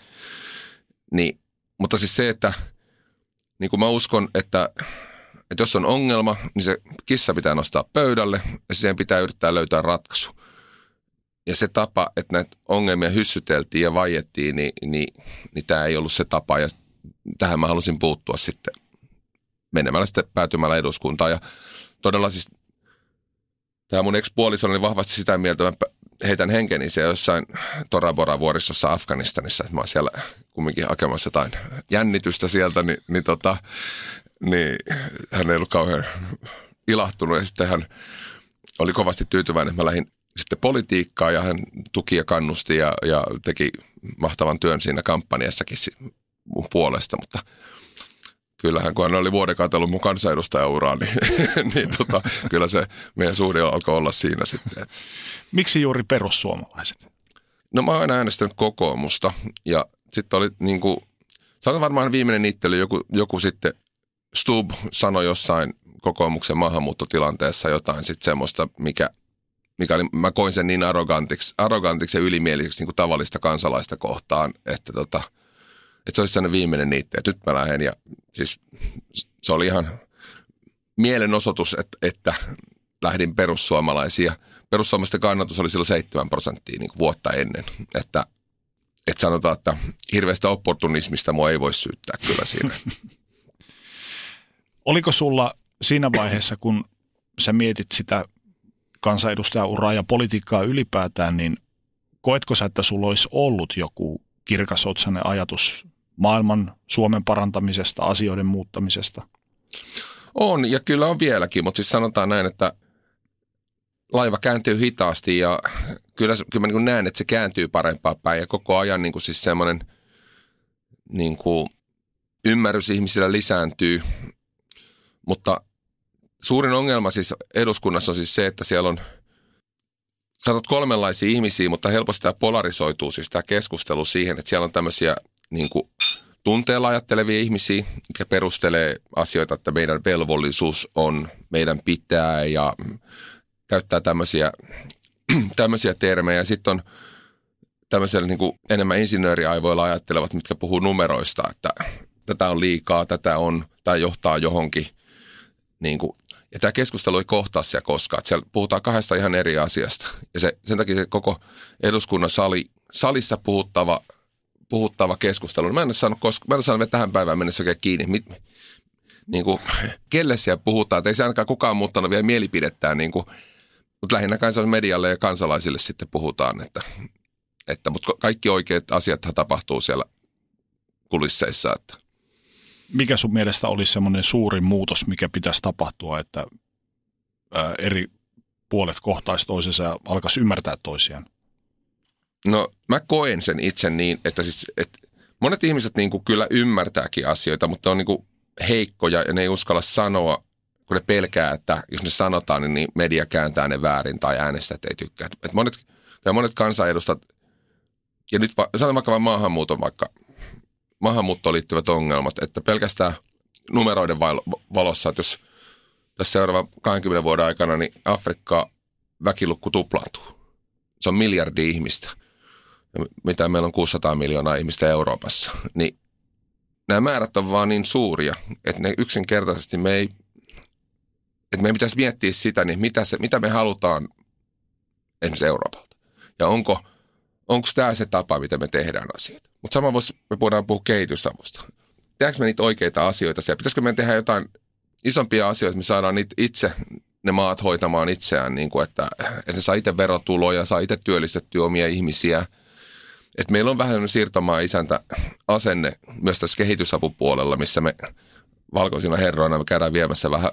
niin, mutta siis se, että niin kuin mä uskon, että että jos on ongelma, niin se kissa pitää nostaa pöydälle ja siihen pitää yrittää löytää ratkaisu. Ja se tapa, että näitä ongelmia hyssyteltiin ja vaiettiin, niin, niin, niin tämä ei ollut se tapa. Ja tähän mä halusin puuttua sitten menemällä sitten päätymällä eduskuntaan. Ja todella siis tämä mun ex-puoliso oli vahvasti sitä mieltä, että heitän henkeni siellä jossain Torabora vuoristossa Afganistanissa, mä oon siellä kumminkin hakemassa jotain jännitystä sieltä, niin, niin tota, niin hän ei ollut kauhean ilahtunut ja sitten hän oli kovasti tyytyväinen, että mä lähdin sitten politiikkaan ja hän tuki ja kannusti ja, ja teki mahtavan työn siinä kampanjassakin mun puolesta, mutta kyllähän kun hän oli vuoden katsellut mun kansanedustajauraa, niin, niin tota, kyllä se meidän suhde alkoi olla siinä sitten. Miksi juuri perussuomalaiset? No mä oon aina äänestänyt kokoomusta ja sitten oli niin kuin, sanotaan varmaan viimeinen niittely joku, joku sitten Stub sanoi jossain kokoomuksen maahanmuuttotilanteessa jotain sitten semmoista, mikä, mikä oli, mä koin sen niin arrogantiksi, arrogantiksi ja ylimieliseksi niin kuin tavallista kansalaista kohtaan, että, tota, että se olisi sellainen viimeinen niitti, että nyt mä lähden ja siis se oli ihan mielenosoitus, että, että lähdin perussuomalaisia. Perussuomalaisten kannatus oli silloin 7 prosenttia niin vuotta ennen, että, että sanotaan, että hirveästä opportunismista mua ei voi syyttää kyllä siinä. Oliko sulla siinä vaiheessa, kun sä mietit sitä kansanedustajauraa ja politiikkaa ylipäätään, niin koetko sä, että sulla olisi ollut joku kirkasotsainen ajatus maailman Suomen parantamisesta, asioiden muuttamisesta? On, ja kyllä on vieläkin, mutta siis sanotaan näin, että laiva kääntyy hitaasti ja kyllä, kyllä mä niin näen, että se kääntyy parempaa päin ja koko ajan niin kuin siis semmoinen niin kuin ymmärrys ihmisillä lisääntyy, mutta suurin ongelma siis eduskunnassa on siis se, että siellä on sanot kolmenlaisia ihmisiä, mutta helposti tämä polarisoituu siis tämä keskustelu siihen, että siellä on tämmöisiä niin kuin tunteella ajattelevia ihmisiä, jotka perustelee asioita, että meidän velvollisuus on, meidän pitää ja käyttää tämmöisiä, tämmöisiä termejä. Sitten on tämmöisellä niin kuin enemmän insinööriaivoilla ajattelevat, mitkä puhuu numeroista, että tätä on liikaa, tätä on, tämä johtaa johonkin. Niin kuin, ja tämä keskustelu ei kohtaa siellä koskaan. Siellä puhutaan kahdesta ihan eri asiasta. Ja se, sen takia se koko eduskunnan sali, salissa puhuttava, puhuttava keskustelu. Mä en ole saanut, koska, mä en ole saanut tähän päivään mennessä oikein kiinni. Mit, niin kuin, kelle siellä puhutaan. Että ei se ainakaan kukaan muuttanut vielä mielipidettään. Niin kuin, mutta lähinnä medialle ja kansalaisille sitten puhutaan, että, että mutta kaikki oikeat asiat tapahtuu siellä kulisseissa. Että. Mikä sun mielestä olisi semmoinen suurin muutos, mikä pitäisi tapahtua, että ää, eri puolet kohtaisi toisensa ja alkaisi ymmärtää toisiaan? No mä koen sen itse niin, että, siis, että monet ihmiset niin kuin kyllä ymmärtääkin asioita, mutta on niin kuin heikkoja ja ne ei uskalla sanoa kun ne pelkää, että jos ne sanotaan, niin, niin media kääntää ne väärin tai äänestäjät ei tykkää. Et monet, ja monet kansanedustat, ja nyt va, sanon vaikka vain maahanmuuton vaikka, maahanmuuttoon liittyvät ongelmat, että pelkästään numeroiden valossa, että jos tässä seuraavan 20 vuoden aikana, niin Afrikka väkilukku tuplaantuu. Se on miljardi ihmistä, mitä meillä on 600 miljoonaa ihmistä Euroopassa. Niin nämä määrät on vaan niin suuria, että ne yksinkertaisesti me ei että meidän pitäisi miettiä sitä, niin mitä, se, mitä me halutaan esimerkiksi Euroopalta. Ja onko, onko tämä se tapa, miten me tehdään asioita. Mutta sama voisi, me voidaan puhua kehitysavusta. Tehdäänkö me niitä oikeita asioita siellä? Pitäisikö me tehdä jotain isompia asioita, että me saadaan niitä itse, ne maat hoitamaan itseään, niin kuin että, että ne saa itse verotuloja, saa itse työllistettyä omia ihmisiä. Että meillä on vähän siirtomaa isäntä asenne myös tässä kehitysapupuolella, missä me valkoisina herroina me käydään viemässä vähän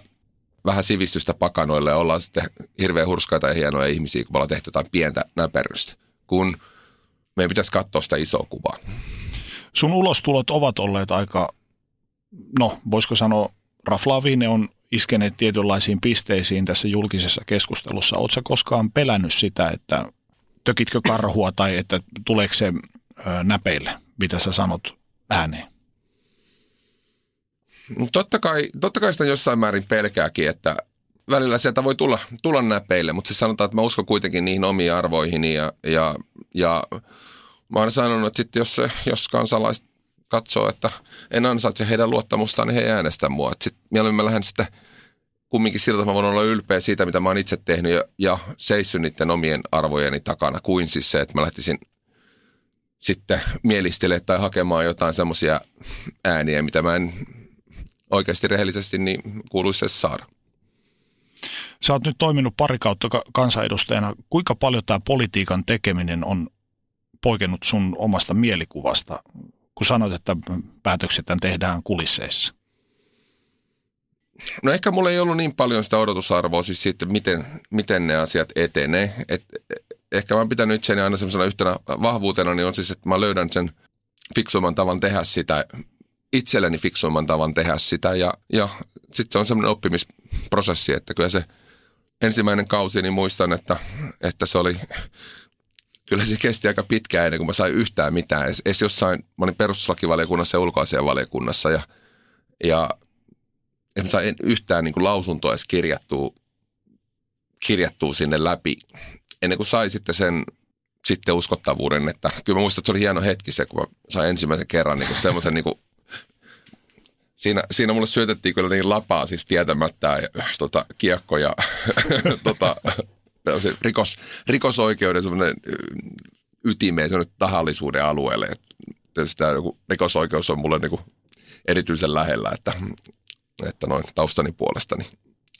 vähän sivistystä pakanoille ja ollaan sitten hirveän hurskaita ja hienoja ihmisiä, kun me ollaan tehty jotain pientä näperrystä, kun meidän pitäisi katsoa sitä isoa kuvaa. Sun ulostulot ovat olleet aika, no voisiko sanoa, raflaavia, ne on iskeneet tietynlaisiin pisteisiin tässä julkisessa keskustelussa. Oletko koskaan pelännyt sitä, että tökitkö karhua tai että tuleeko se näpeille, mitä sä sanot ääneen? Totta kai, totta kai sitä jossain määrin pelkääkin, että välillä sieltä voi tulla, tulla näpeille, mutta se sanotaan, että mä uskon kuitenkin niihin omiin arvoihin ja, ja, ja mä oon sanonut, että sitten jos, jos kansalaiset katsoo, että en ansaitse heidän luottamustaan, niin he äänestä mua. Sitten mieluummin mä lähden sitten kumminkin siltä, että mä voin olla ylpeä siitä, mitä mä oon itse tehnyt ja, ja seissyn niiden omien arvojeni takana, kuin siis se, että mä lähtisin sitten mielistelemään tai hakemaan jotain semmoisia ääniä, mitä mä en oikeasti rehellisesti, niin kuuluisi se saada. Sä oot nyt toiminut pari kautta kansanedustajana. Kuinka paljon tämä politiikan tekeminen on poikennut sun omasta mielikuvasta, kun sanoit, että päätökset tehdään kulisseissa? No ehkä mulla ei ollut niin paljon sitä odotusarvoa siis siitä, miten, miten ne asiat etenee. Et, ehkä mä oon pitänyt itseäni aina sellaisena yhtenä vahvuutena, niin on siis, että mä löydän sen fiksuimman tavan tehdä sitä itselleni fiksuimman tavan tehdä sitä ja, ja sitten se on semmoinen oppimisprosessi, että kyllä se ensimmäinen kausi, niin muistan, että, että se oli, kyllä se kesti aika pitkään ennen kuin mä sain yhtään mitään. Edes, edes jossain, mä olin perustuslakivaliokunnassa ja ulkoasianvaliokunnassa ja, ja en saa yhtään niin kuin lausuntoa edes kirjattua, kirjattua sinne läpi, ennen kuin sai sitten sen sitten uskottavuuden, että kyllä mä muistan, että se oli hieno hetki se, kun mä sain ensimmäisen kerran niin semmoisen niin siinä, siinä mulle syötettiin kyllä niin lapaa siis tietämättä ja, tota, kiekko ja tota, rikos, rikosoikeuden semmoinen ytimeen, semmoinen tahallisuuden alueelle. Et tietysti tämä joku rikosoikeus on mulle niin erityisen lähellä, että, että noin taustani puolesta niin,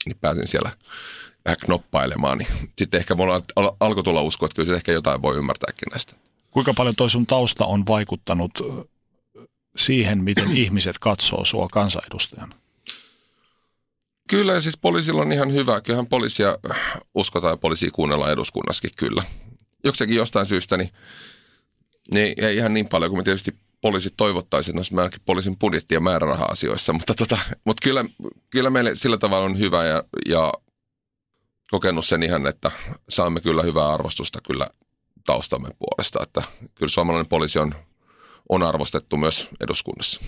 niin pääsin siellä vähän knoppailemaan. Niin sitten ehkä mulla al- alkoi tulla usko, että kyllä se ehkä jotain voi ymmärtääkin näistä. Kuinka paljon toi sun tausta on vaikuttanut siihen, miten ihmiset katsoo sua kansanedustajana? Kyllä, siis poliisilla on ihan hyvä. Kyllähän poliisia uskotaan ja poliisia kuunnellaan eduskunnassakin kyllä. Joksakin jostain syystä, niin, niin ei ihan niin paljon kuin me tietysti poliisit toivottaisiin, että olisi poliisin budjetti- ja määräraha-asioissa. Mutta, tota, mutta kyllä, kyllä meille sillä tavalla on hyvä ja, ja kokenut sen ihan, että saamme kyllä hyvää arvostusta kyllä taustamme puolesta. Että kyllä suomalainen poliisi on, on arvostettu myös eduskunnassa.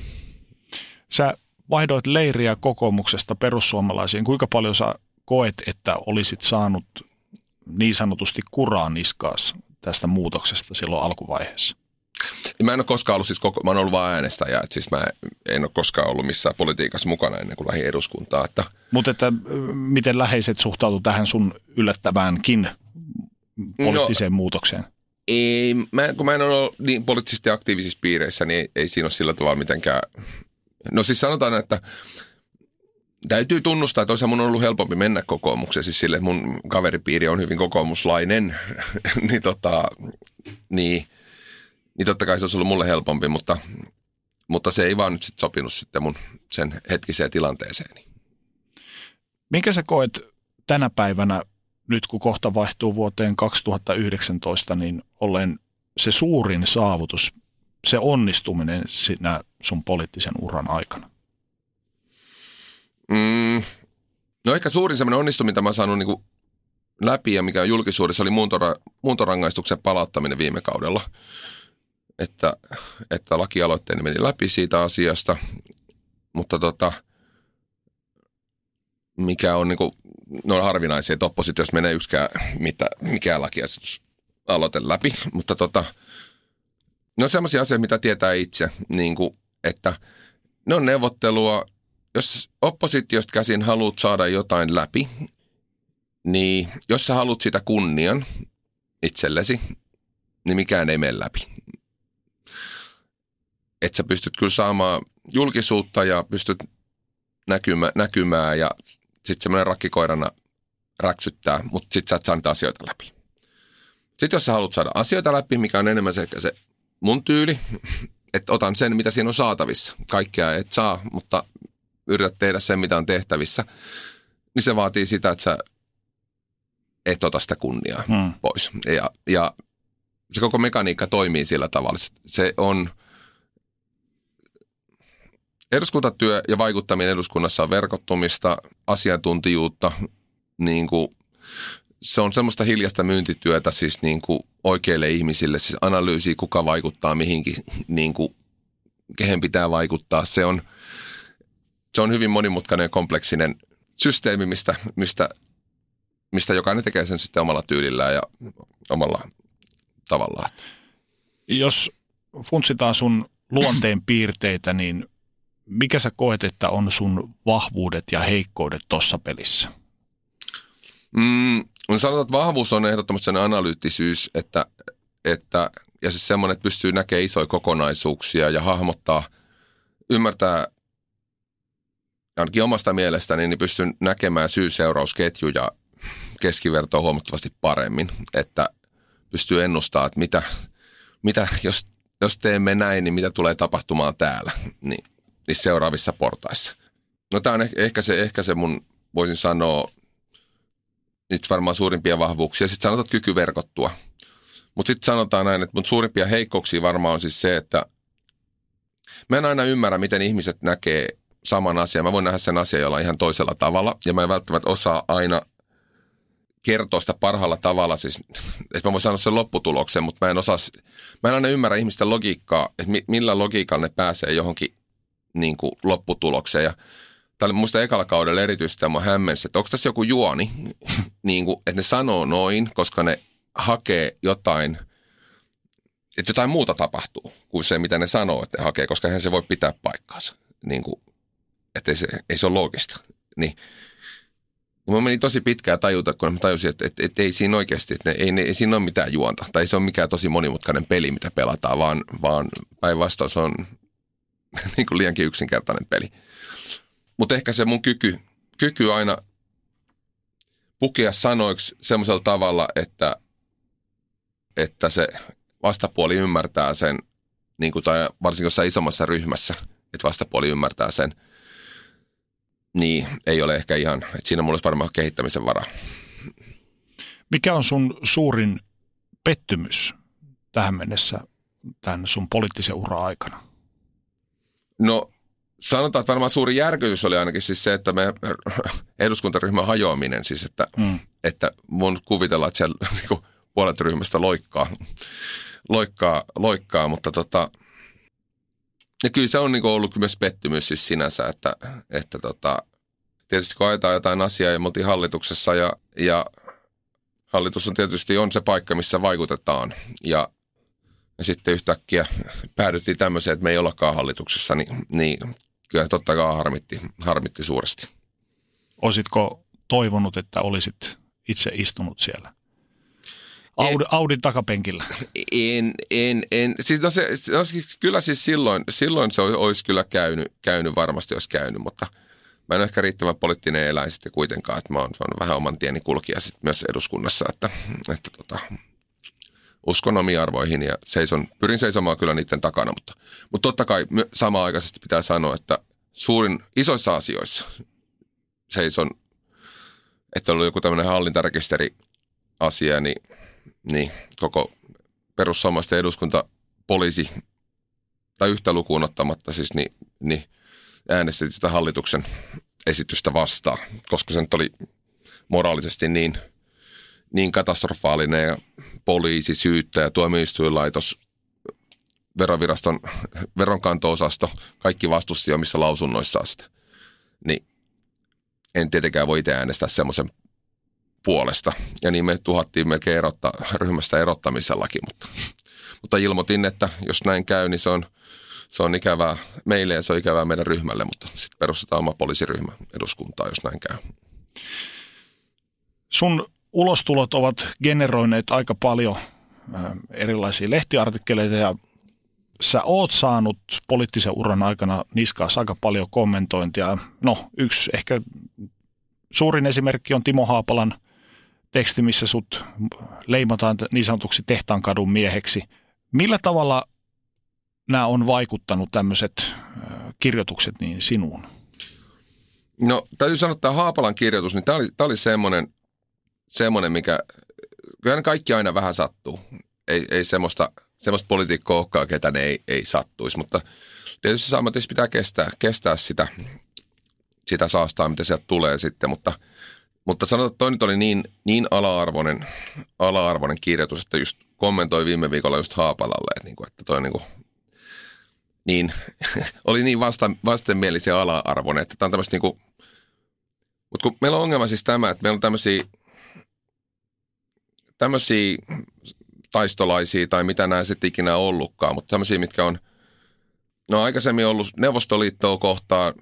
Sä vaihdoit leiriä kokoomuksesta perussuomalaisiin. Kuinka paljon sä koet, että olisit saanut niin sanotusti kuraa niskaas tästä muutoksesta silloin alkuvaiheessa? Mä en ole koskaan ollut, siis koko, mä oon ollut vain äänestäjä, että siis mä en ole koskaan ollut missään politiikassa mukana ennen kuin lähdin eduskuntaa. Että... Mutta että miten läheiset suhtautu tähän sun yllättäväänkin poliittiseen no, muutokseen? Ei, mä, kun mä en ole niin poliittisesti aktiivisissa piireissä, niin ei, ei siinä ole sillä tavalla mitenkään No siis sanotaan, että täytyy tunnustaa, että olisi mun ollut helpompi mennä kokoomukseen, siis sille, mun kaveripiiri on hyvin kokoomuslainen, niin, tota, niin, niin totta kai se olisi ollut mulle helpompi, mutta, mutta se ei vaan nyt sit sopinut sitten mun sen hetkiseen tilanteeseen. Minkä sä koet tänä päivänä, nyt kun kohta vaihtuu vuoteen 2019, niin ollen se suurin saavutus, se onnistuminen siinä sun poliittisen uran aikana? Mm, no ehkä suurin semmoinen onnistuminen, mitä mä oon saanut niin läpi ja mikä julkisuudessa oli muuntora, muuntorangaistuksen palauttaminen viime kaudella. Että, että lakialoitteeni meni läpi siitä asiasta, mutta tota, mikä on niin kuin, ne on harvinaisia, että oppositiossa menee yksikään mitä, mikään lakiasetus aloite läpi, mutta tota, ne on sellaisia asioita, mitä tietää itse, niin kuin, että ne on neuvottelua. Jos oppositiosta käsin haluat saada jotain läpi, niin jos sä haluat sitä kunnian itsellesi, niin mikään ei mene läpi. Että sä pystyt kyllä saamaan julkisuutta ja pystyt näkymä, näkymään ja sitten semmoinen rakkikoirana räksyttää, mutta sitten sä et saa niitä asioita läpi. Sitten jos sä haluat saada asioita läpi, mikä on enemmän se, se mun tyyli, että otan sen, mitä siinä on saatavissa. Kaikkea et saa, mutta yrität tehdä sen, mitä on tehtävissä. Niin se vaatii sitä, että sä et ota sitä kunniaa hmm. pois. Ja, ja se koko mekaniikka toimii sillä tavalla. Se on eduskuntatyö ja vaikuttaminen eduskunnassa on verkottumista, asiantuntijuutta, niin kuin se on semmoista hiljasta myyntityötä siis niin kuin oikeille ihmisille, siis analyysi, kuka vaikuttaa mihinkin, niin kuin, kehen pitää vaikuttaa. Se on, se on hyvin monimutkainen ja kompleksinen systeemi, mistä, mistä, mistä jokainen tekee sen sitten omalla tyylillään ja omalla tavallaan. Jos funtsitaan sun luonteen piirteitä, niin mikä sä koet, että on sun vahvuudet ja heikkoudet tuossa pelissä? Mm, sanotaan, että vahvuus on ehdottomasti sen analyyttisyys, että, että, ja siis semmoinen, että pystyy näkemään isoja kokonaisuuksia ja hahmottaa, ymmärtää ainakin omasta mielestäni, niin pystyn näkemään syy-seurausketjuja keskivertoa huomattavasti paremmin, että pystyy ennustamaan, että mitä, mitä jos, jos teemme näin, niin mitä tulee tapahtumaan täällä, niin, niin seuraavissa portaissa. No tämä on ehkä se, ehkä se mun, voisin sanoa, niitä varmaan suurimpia vahvuuksia. Sitten sanotaan kyky verkottua. Mutta sitten sanotaan näin, että mun suurimpia heikkouksia varmaan on siis se, että mä en aina ymmärrä, miten ihmiset näkee saman asian. Mä voin nähdä sen asian jollain ihan toisella tavalla ja mä en välttämättä osaa aina kertoa sitä parhaalla tavalla. Siis, että mä voin sanoa sen lopputuloksen, mutta mä en osaa, mä en aina ymmärrä ihmisten logiikkaa, että millä logiikalla ne pääsee johonkin niin kuin lopputulokseen. Ja Tämä muista ekalla kaudella erityisesti tämä hämmensi, että onko tässä joku juoni, niin kuin, että ne sanoo noin, koska ne hakee jotain, että jotain muuta tapahtuu kuin se, mitä ne sanoo, että ne hakee, koska eihän se voi pitää paikkaansa. Niin kuin, että ei se, ei se ole loogista. Niin, Mä meni tosi pitkään tajuta, kun mä tajusin, että, että, että ei siinä oikeasti, että ei, ei siinä ole mitään juonta. Tai se ole mikään tosi monimutkainen peli, mitä pelataan, vaan, vaan päinvastoin se on niin kuin liiankin yksinkertainen peli. Mutta ehkä se mun kyky, kyky aina pukea sanoiksi semmoisella tavalla, että, että se vastapuoli ymmärtää sen, niin kuin, tai varsinkin jossain isommassa ryhmässä, että vastapuoli ymmärtää sen, niin ei ole ehkä ihan, että siinä mulla olisi varmaan kehittämisen varaa. Mikä on sun suurin pettymys tähän mennessä tämän sun poliittisen ura aikana? No sanotaan, että varmaan suuri järkytys oli ainakin siis se, että me eduskuntaryhmän hajoaminen, siis että, mm. että mun kuvitella, että siellä niin puolet ryhmästä loikkaa, loikkaa, loikkaa mutta tota, ja kyllä se on niin ollut myös pettymys siis sinänsä, että, että tota, tietysti kun ajetaan jotain asiaa ja me hallituksessa ja, ja hallitus on tietysti on se paikka, missä vaikutetaan ja, ja sitten yhtäkkiä päädyttiin tämmöiseen, että me ei ollakaan hallituksessa, niin, niin kyllä totta kai harmitti, harmitti suuresti. Olisitko toivonut, että olisit itse istunut siellä? Audi, Audin takapenkillä. En, en, en. Siis no se, no siis kyllä siis silloin, silloin se olisi kyllä käynyt, käynyt, varmasti olisi käynyt, mutta mä en ole ehkä riittävän poliittinen eläin sitten kuitenkaan, että mä oon, mä oon vähän oman tieni kulkija sitten myös eduskunnassa, että, että tota, uskon omiin arvoihin ja seison, pyrin seisomaan kyllä niiden takana, mutta, mutta totta kai samaan aikaisesti pitää sanoa, että suurin isoissa asioissa seison, että on ollut joku tämmöinen hallintarekisteri asia, niin, niin koko perussuomalaisten eduskunta poliisi tai yhtä lukuun ottamatta siis, niin, niin äänestit sitä hallituksen esitystä vastaan, koska se nyt oli moraalisesti niin, niin katastrofaalinen ja poliisi, syyttäjä, tuomioistuinlaitos, veroviraston veronkanto-osasto, kaikki vastusti omissa lausunnoissaan sitä. Niin en tietenkään voi itse äänestää semmoisen puolesta. Ja niin me tuhattiin melkein erottaa, ryhmästä erottamisellakin, mutta, mutta ilmoitin, että jos näin käy, niin se on, se on ikävää meille ja se on ikävää meidän ryhmälle, mutta sitten perustetaan oma poliisiryhmä eduskuntaa, jos näin käy. Sun ulostulot ovat generoineet aika paljon erilaisia lehtiartikkeleita ja sä oot saanut poliittisen uran aikana niskaas aika paljon kommentointia. No, yksi ehkä suurin esimerkki on Timo Haapalan teksti, missä sut leimataan niin sanotuksi tehtaankadun mieheksi. Millä tavalla nämä on vaikuttanut tämmöiset kirjoitukset niin sinuun? No täytyy sanoa, että tämä Haapalan kirjoitus, niin tämä oli, tämä oli semmoinen, semmoinen, mikä, kyllä kaikki aina vähän sattuu. Ei, ei semmoista, semmoista politiikkoa olekaan, ketä ne ei, ei sattuisi, mutta tietysti ammatissa pitää kestää, kestää sitä, sitä saastaa, mitä sieltä tulee sitten, mutta, mutta sanotaan, että toi nyt oli niin, niin ala-arvoinen, ala-arvoinen kirjoitus, että just kommentoi viime viikolla just Haapalalle, että, niin kuin, että toi kuin, niin, oli niin vasta, vastenmielisiä ala-arvoinen, että tämä on tämmöistä niin kuin, mutta kun meillä on ongelma siis tämä, että meillä on tämmöisiä tämmöisiä taistolaisia tai mitä nämä sitten ikinä ollutkaan, mutta tämmöisiä, mitkä on no aikaisemmin ollut Neuvostoliittoa kohtaa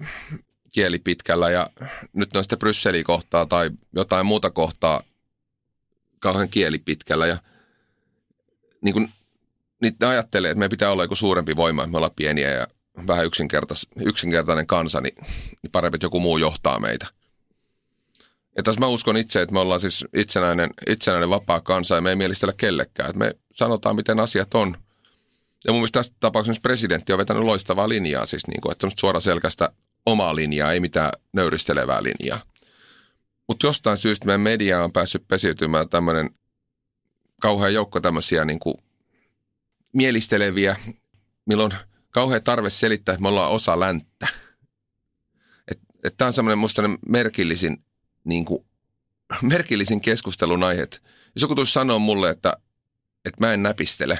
kieli pitkällä ja nyt ne on sitten Brysseliä kohtaa tai jotain muuta kohtaa kauhean kieli pitkällä ja niin kuin niitä ajattelee, että meidän pitää olla joku suurempi voima, että me ollaan pieniä ja vähän yksinkertais, yksinkertainen kansa, niin, niin parempi, että joku muu johtaa meitä – ja tässä mä uskon itse, että me ollaan siis itsenäinen, itsenäinen vapaa kansa ja me ei mielistellä kellekään. Että me sanotaan, miten asiat on. Ja mun mielestä tässä tapauksessa presidentti on vetänyt loistavaa linjaa, siis niin kuin, että suora selkästä omaa linjaa, ei mitään nöyristelevää linjaa. Mutta jostain syystä meidän media on päässyt pesiytymään tämmöinen kauhean joukko tämmöisiä niin kuin mielisteleviä, milloin kauhean tarve selittää, että me ollaan osa länttä. Tämä on semmoinen musta merkillisin niin kuin, merkillisin keskustelun aiheet. Jos joku tulisi sanoa mulle, että, että mä en näpistele,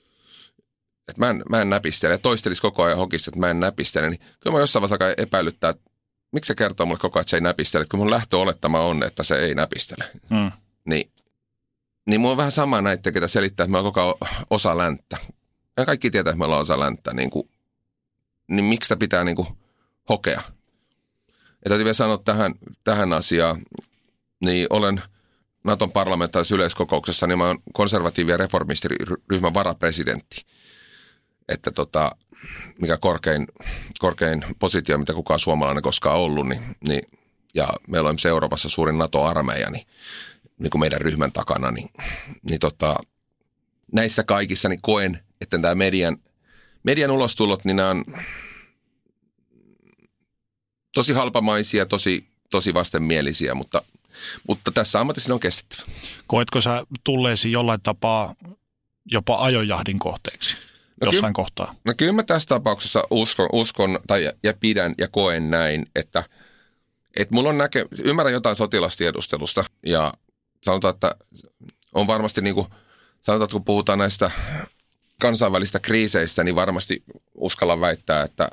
että mä en, mä en näpistele ja toistelisi koko ajan hokissa, että mä en näpistele, niin kyllä mä jossain vaiheessa epäilyttää, että miksi se kertoo mulle koko ajan, että se ei näpistele, että kun mun lähtöolettama on, että se ei näpistele. Mm. Niin, niin mulla on vähän sama näitä, ketä selittää, että me ollaan koko ajan osa länttä. Ja kaikki tietää, että me ollaan osa länttä, niin, kuin, niin miksi sitä pitää niin kuin hokea? Ja täytyy vielä sanoa tähän, tähän asiaan, niin olen Naton parlamentaarisessa yleiskokouksessa, niin mä olen konservatiivi- ja reformistiryhmän varapresidentti. Että tota, mikä korkein, korkein positio, mitä kukaan suomalainen koskaan ollut, niin, niin ja meillä on Euroopassa suurin NATO-armeija, niin, niin kuin meidän ryhmän takana, niin, niin tota, näissä kaikissa niin koen, että tämä median, median ulostulot, niin nämä on tosi halpamaisia, tosi, tosi vastenmielisiä, mutta, mutta tässä ammatissa ne on kestettävä. Koetko sä tulleesi jollain tapaa jopa ajojahdin kohteeksi no jossain kyllä, kohtaa? No kyllä mä tässä tapauksessa uskon, uskon tai ja pidän ja koen näin, että, että mulla on näke, ymmärrän jotain sotilastiedustelusta ja sanotaan, että on varmasti niin kuin, sanotaan, että kun puhutaan näistä kansainvälistä kriiseistä, niin varmasti uskalla väittää, että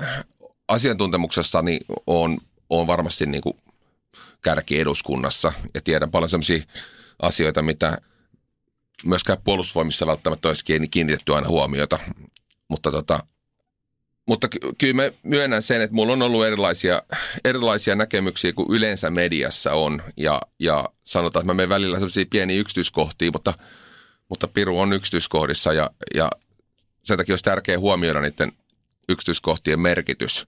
asiantuntemuksestani on, on varmasti niin kuin kärki eduskunnassa ja tiedän paljon sellaisia asioita, mitä myöskään puolustusvoimissa välttämättä olisi kiinnitetty aina huomiota. Mutta, tota, mutta ky- kyllä mä myönnän sen, että mulla on ollut erilaisia, erilaisia näkemyksiä kuin yleensä mediassa on. Ja, ja sanotaan, että mä menen välillä sellaisia pieniä yksityiskohtia, mutta, mutta Piru on yksityiskohdissa ja, ja sen takia olisi tärkeää huomioida niiden yksityiskohtien merkitys.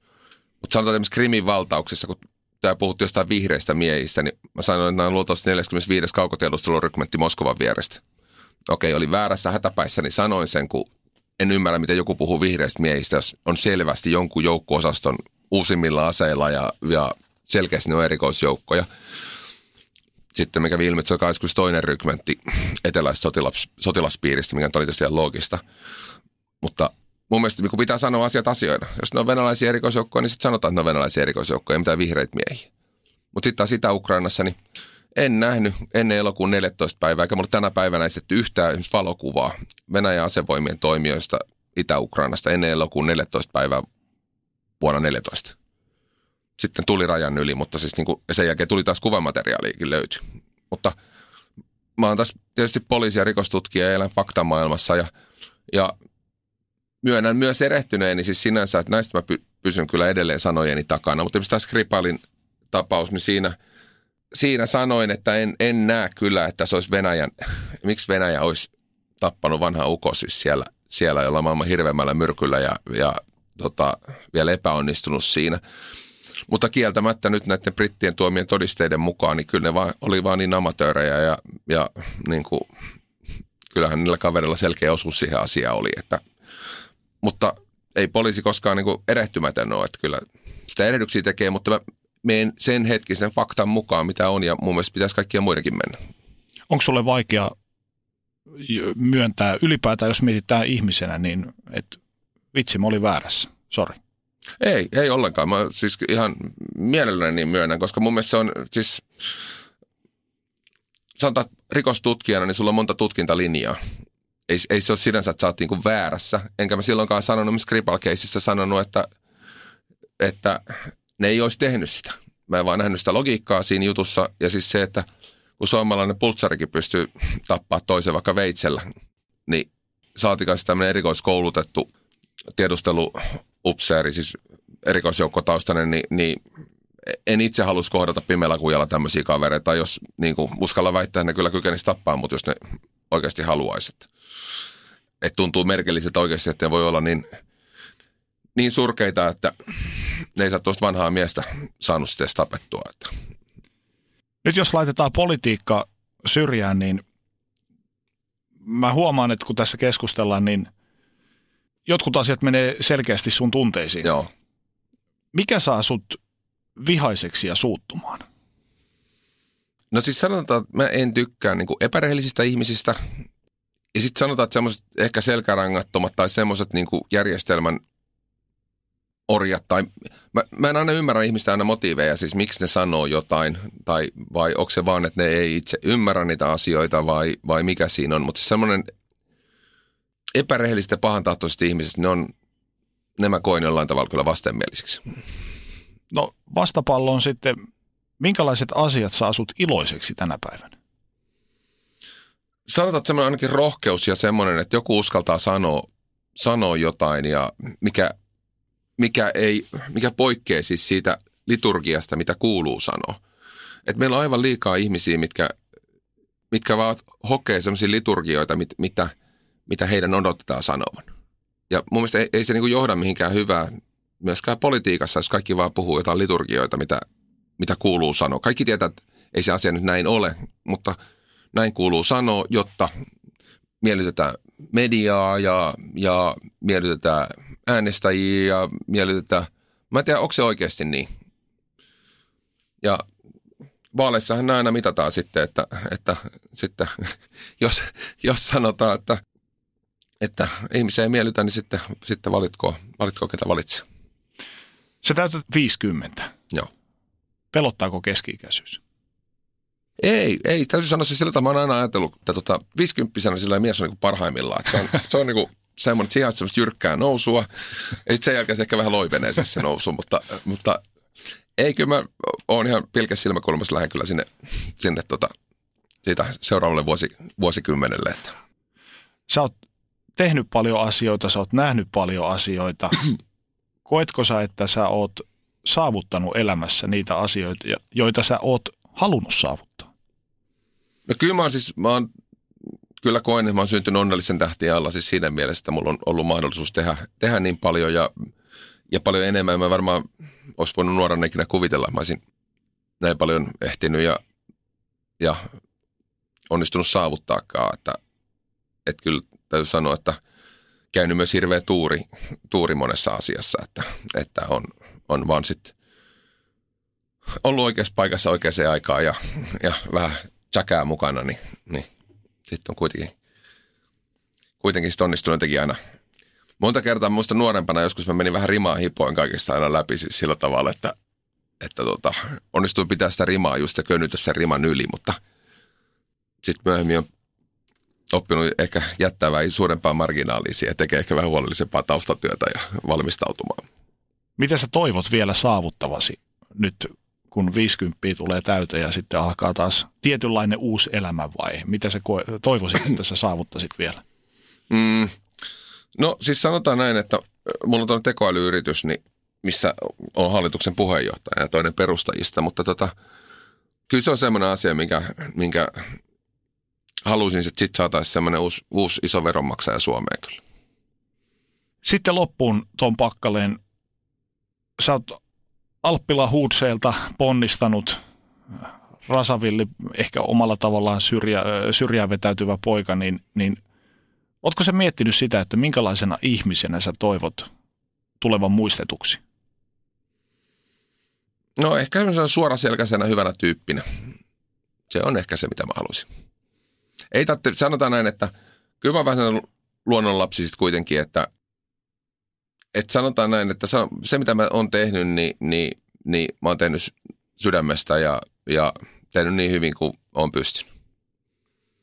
Mutta sanotaan esimerkiksi Krimin valtauksessa, kun tämä puhuttiin jostain vihreistä miehistä, niin mä sanoin, että nämä on luultavasti 45. kaukotiedustelurykmentti Moskovan vierestä. Okei, oli väärässä hätäpäissä, niin sanoin sen, kun en ymmärrä, miten joku puhuu vihreistä miehistä, jos on selvästi jonkun joukko-osaston uusimmilla aseilla ja, ja selkeästi ne on erikoisjoukkoja. Sitten mikä ilmi, että se on 22. rykmentti eteläistä sotilas, sotilaspiiristä, mikä oli tosiaan loogista. Mutta mun mielestä kun pitää sanoa asiat asioina. Jos ne on venäläisiä erikoisjoukkoja, niin sitten sanotaan, että ne on venäläisiä erikoisjoukkoja, ei mitään vihreitä miehiä. Mutta sitten taas Itä-Ukrainassa, niin en nähnyt ennen elokuun 14 päivää, eikä mulla tänä päivänä esitetty yhtään valokuvaa Venäjän asevoimien toimijoista Itä-Ukrainasta ennen elokuun 14 päivää vuonna 14. Sitten tuli rajan yli, mutta siis niin kuin, sen jälkeen tuli taas kuvamateriaaliikin löyty. Mutta mä oon tässä tietysti poliisi- ja rikostutkija ja elän faktamaailmassa ja, ja myönnän myös erehtyneeni siis sinänsä, että näistä mä pysyn kyllä edelleen sanojeni takana. Mutta esimerkiksi tämä Skripalin tapaus, niin siinä, siinä sanoin, että en, en näe kyllä, että se olisi Venäjän, miksi Venäjä olisi tappanut vanha uko siis siellä, siellä jolla maailman hirveämmällä myrkyllä ja, ja tota, vielä epäonnistunut siinä. Mutta kieltämättä nyt näiden brittien tuomien todisteiden mukaan, niin kyllä ne vaan, oli vaan niin amatöörejä ja, ja niin kuin, kyllähän niillä kaverilla selkeä osuus siihen asiaan oli, että – mutta ei poliisi koskaan niin kuin erehtymätön ole, että kyllä sitä erehdyksiä tekee, mutta mä menen sen hetkisen faktan mukaan, mitä on, ja mun mielestä pitäisi kaikkien muidenkin mennä. Onko sulle vaikea myöntää ylipäätään, jos mietitään ihmisenä, niin että vitsi, mä olin väärässä, sori. Ei, ei ollenkaan. Mä siis ihan mielelläni niin myönnän, koska mun mielestä se on siis, sanotaan rikostutkijana, niin sulla on monta tutkintalinjaa ei, ei se ole sinänsä, että sä oot niinku väärässä. Enkä mä silloinkaan sanonut skripal sanonut, että, että ne ei olisi tehnyt sitä. Mä en vaan nähnyt sitä logiikkaa siinä jutussa. Ja siis se, että kun suomalainen pultsarikin pystyy tappaa toisen vaikka veitsellä, niin saatikaan tämmöinen erikoiskoulutettu tiedusteluupseeri, siis erikoisjoukkotaustainen, niin, niin en itse halus kohdata pimeällä kujalla tämmöisiä kavereita, jos niin kuin, uskalla väittää, että ne kyllä kykenisi tappaa, mutta jos ne oikeasti haluaisivat että tuntuu merkilliseltä oikeasti, että ne voi olla niin, niin surkeita, että ne ei saa tuosta vanhaa miestä saanut sitten tapettua. Että. Nyt jos laitetaan politiikka syrjään, niin mä huomaan, että kun tässä keskustellaan, niin jotkut asiat menee selkeästi sun tunteisiin. Joo. Mikä saa sut vihaiseksi ja suuttumaan? No siis sanotaan, että mä en tykkää niin epärehellisistä ihmisistä, ja sitten sanotaan, että semmoiset ehkä selkärangattomat tai semmoiset niin järjestelmän orjat tai mä, mä en aina ymmärrä ihmistä aina motiiveja, siis miksi ne sanoo jotain tai vai onko se vaan, että ne ei itse ymmärrä niitä asioita vai, vai mikä siinä on. Mutta siis semmoinen epärehellistä pahantahtoiset ihmiset, ne on, ne mä koin jollain tavalla kyllä vastenmielisiksi. No vastapallo on sitten, minkälaiset asiat saa sut iloiseksi tänä päivänä? sanotaan, että semmoinen ainakin rohkeus ja semmoinen, että joku uskaltaa sanoa, sanoa jotain ja mikä, mikä, ei, mikä poikkeaa siis siitä liturgiasta, mitä kuuluu sanoa. Et meillä on aivan liikaa ihmisiä, mitkä, mitkä vaan hokee semmoisia liturgioita, mit, mitä, mitä heidän odotetaan sanovan. Ja mun mielestä ei, ei se niinku johda mihinkään hyvää myöskään politiikassa, jos kaikki vaan puhuu jotain liturgioita, mitä, mitä kuuluu sanoa. Kaikki tietää, että ei se asia nyt näin ole, mutta – näin kuuluu sanoa, jotta miellytetään mediaa ja, ja miellytetään äänestäjiä ja miellytetään. Mä en tiedä, onko se oikeasti niin. ja vaaleissahan aina mitataan sitten, että, että sitten, jos, jos sanotaan, että, että ihmisiä ei miellytä, niin sitten, sitten valitko, valitko ketä valitsee. Se täytät 50. Joo. Pelottaako keski-ikäisyys? Ei, ei. Täytyy sanoa se sillä tavalla, mä oon aina ajatellut, että tota, 50 sillä mies on niin parhaimmillaan. Että se on, se on niin kuin semmoinen, että siihen semmoista jyrkkää nousua. Ja sen jälkeen se ehkä vähän loivenee se, se nousu, mutta, mutta ei, kyllä mä oon ihan pilkäs silmäkulmassa lähden kyllä sinne, sinne tota, siitä seuraavalle vuosi, vuosikymmenelle. Että. Sä oot tehnyt paljon asioita, sä oot nähnyt paljon asioita. Koetko sä, että sä oot saavuttanut elämässä niitä asioita, joita sä oot halunnut saavuttaa? No kyllä mä oon siis, mä oon, kyllä koen, että mä oon syntynyt onnellisen tähtien alla siis siinä mielessä, että mulla on ollut mahdollisuus tehdä, tehdä niin paljon ja, ja paljon enemmän. Mä varmaan olisi voinut nuorena ikinä kuvitella, mä olisin näin paljon ehtinyt ja, ja onnistunut saavuttaakaan, että, että kyllä täytyy sanoa, että käynyt myös hirveä tuuri, tuuri monessa asiassa, että, että on, on vaan sitten ollut oikeassa paikassa oikeaan aikaan ja, ja vähän tsäkää mukana, niin, niin sitten on kuitenkin, kuitenkin sit onnistunut jotenkin aina. Monta kertaa muista nuorempana joskus mä menin vähän rimaa hipoin kaikista aina läpi siis sillä tavalla, että, että tota, onnistuin pitää sitä rimaa just ja könnytä sen riman yli, mutta sitten myöhemmin on oppinut ehkä jättää vähän suurempaa marginaalia ja tekee ehkä vähän huolellisempaa taustatyötä ja valmistautumaan. Mitä sä toivot vielä saavuttavasi nyt kun 50 tulee täyteen ja sitten alkaa taas tietynlainen uusi elämänvaihe? Mitä sä toivoisit, että sä saavuttaisit vielä? Mm, no siis sanotaan näin, että mulla on tekoälyyritys, niin missä on hallituksen puheenjohtaja ja toinen perustajista, mutta tota, kyllä se on semmoinen asia, minkä, minkä halusin, että sitten saataisiin semmoinen uusi, uusi iso veronmaksaja Suomeen kyllä. Sitten loppuun tuon pakkaleen. Sä oot Alppila Huudseelta ponnistanut Rasavilli, ehkä omalla tavallaan syrjä, syrjään vetäytyvä poika, niin, niin ootko sä miettinyt sitä, että minkälaisena ihmisenä sä toivot tulevan muistetuksi? No ehkä suoraselkäisenä hyvänä tyyppinä. Se on ehkä se, mitä mä haluaisin. Ei tarvitse, sanotaan näin, että kyllä mä vähän luonnonlapsi kuitenkin, että et sanotaan näin, että se mitä mä oon tehnyt, niin, niin, niin mä oon tehnyt sydämestä ja, ja tehnyt niin hyvin kuin oon pystynyt.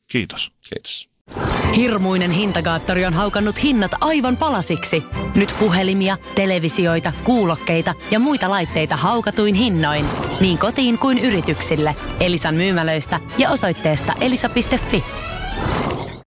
Kiitos. Kiitos. Hirmuinen hintakaattori on haukannut hinnat aivan palasiksi. Nyt puhelimia, televisioita, kuulokkeita ja muita laitteita haukatuin hinnoin. Niin kotiin kuin yrityksille. Elisan myymälöistä ja osoitteesta elisa.fi.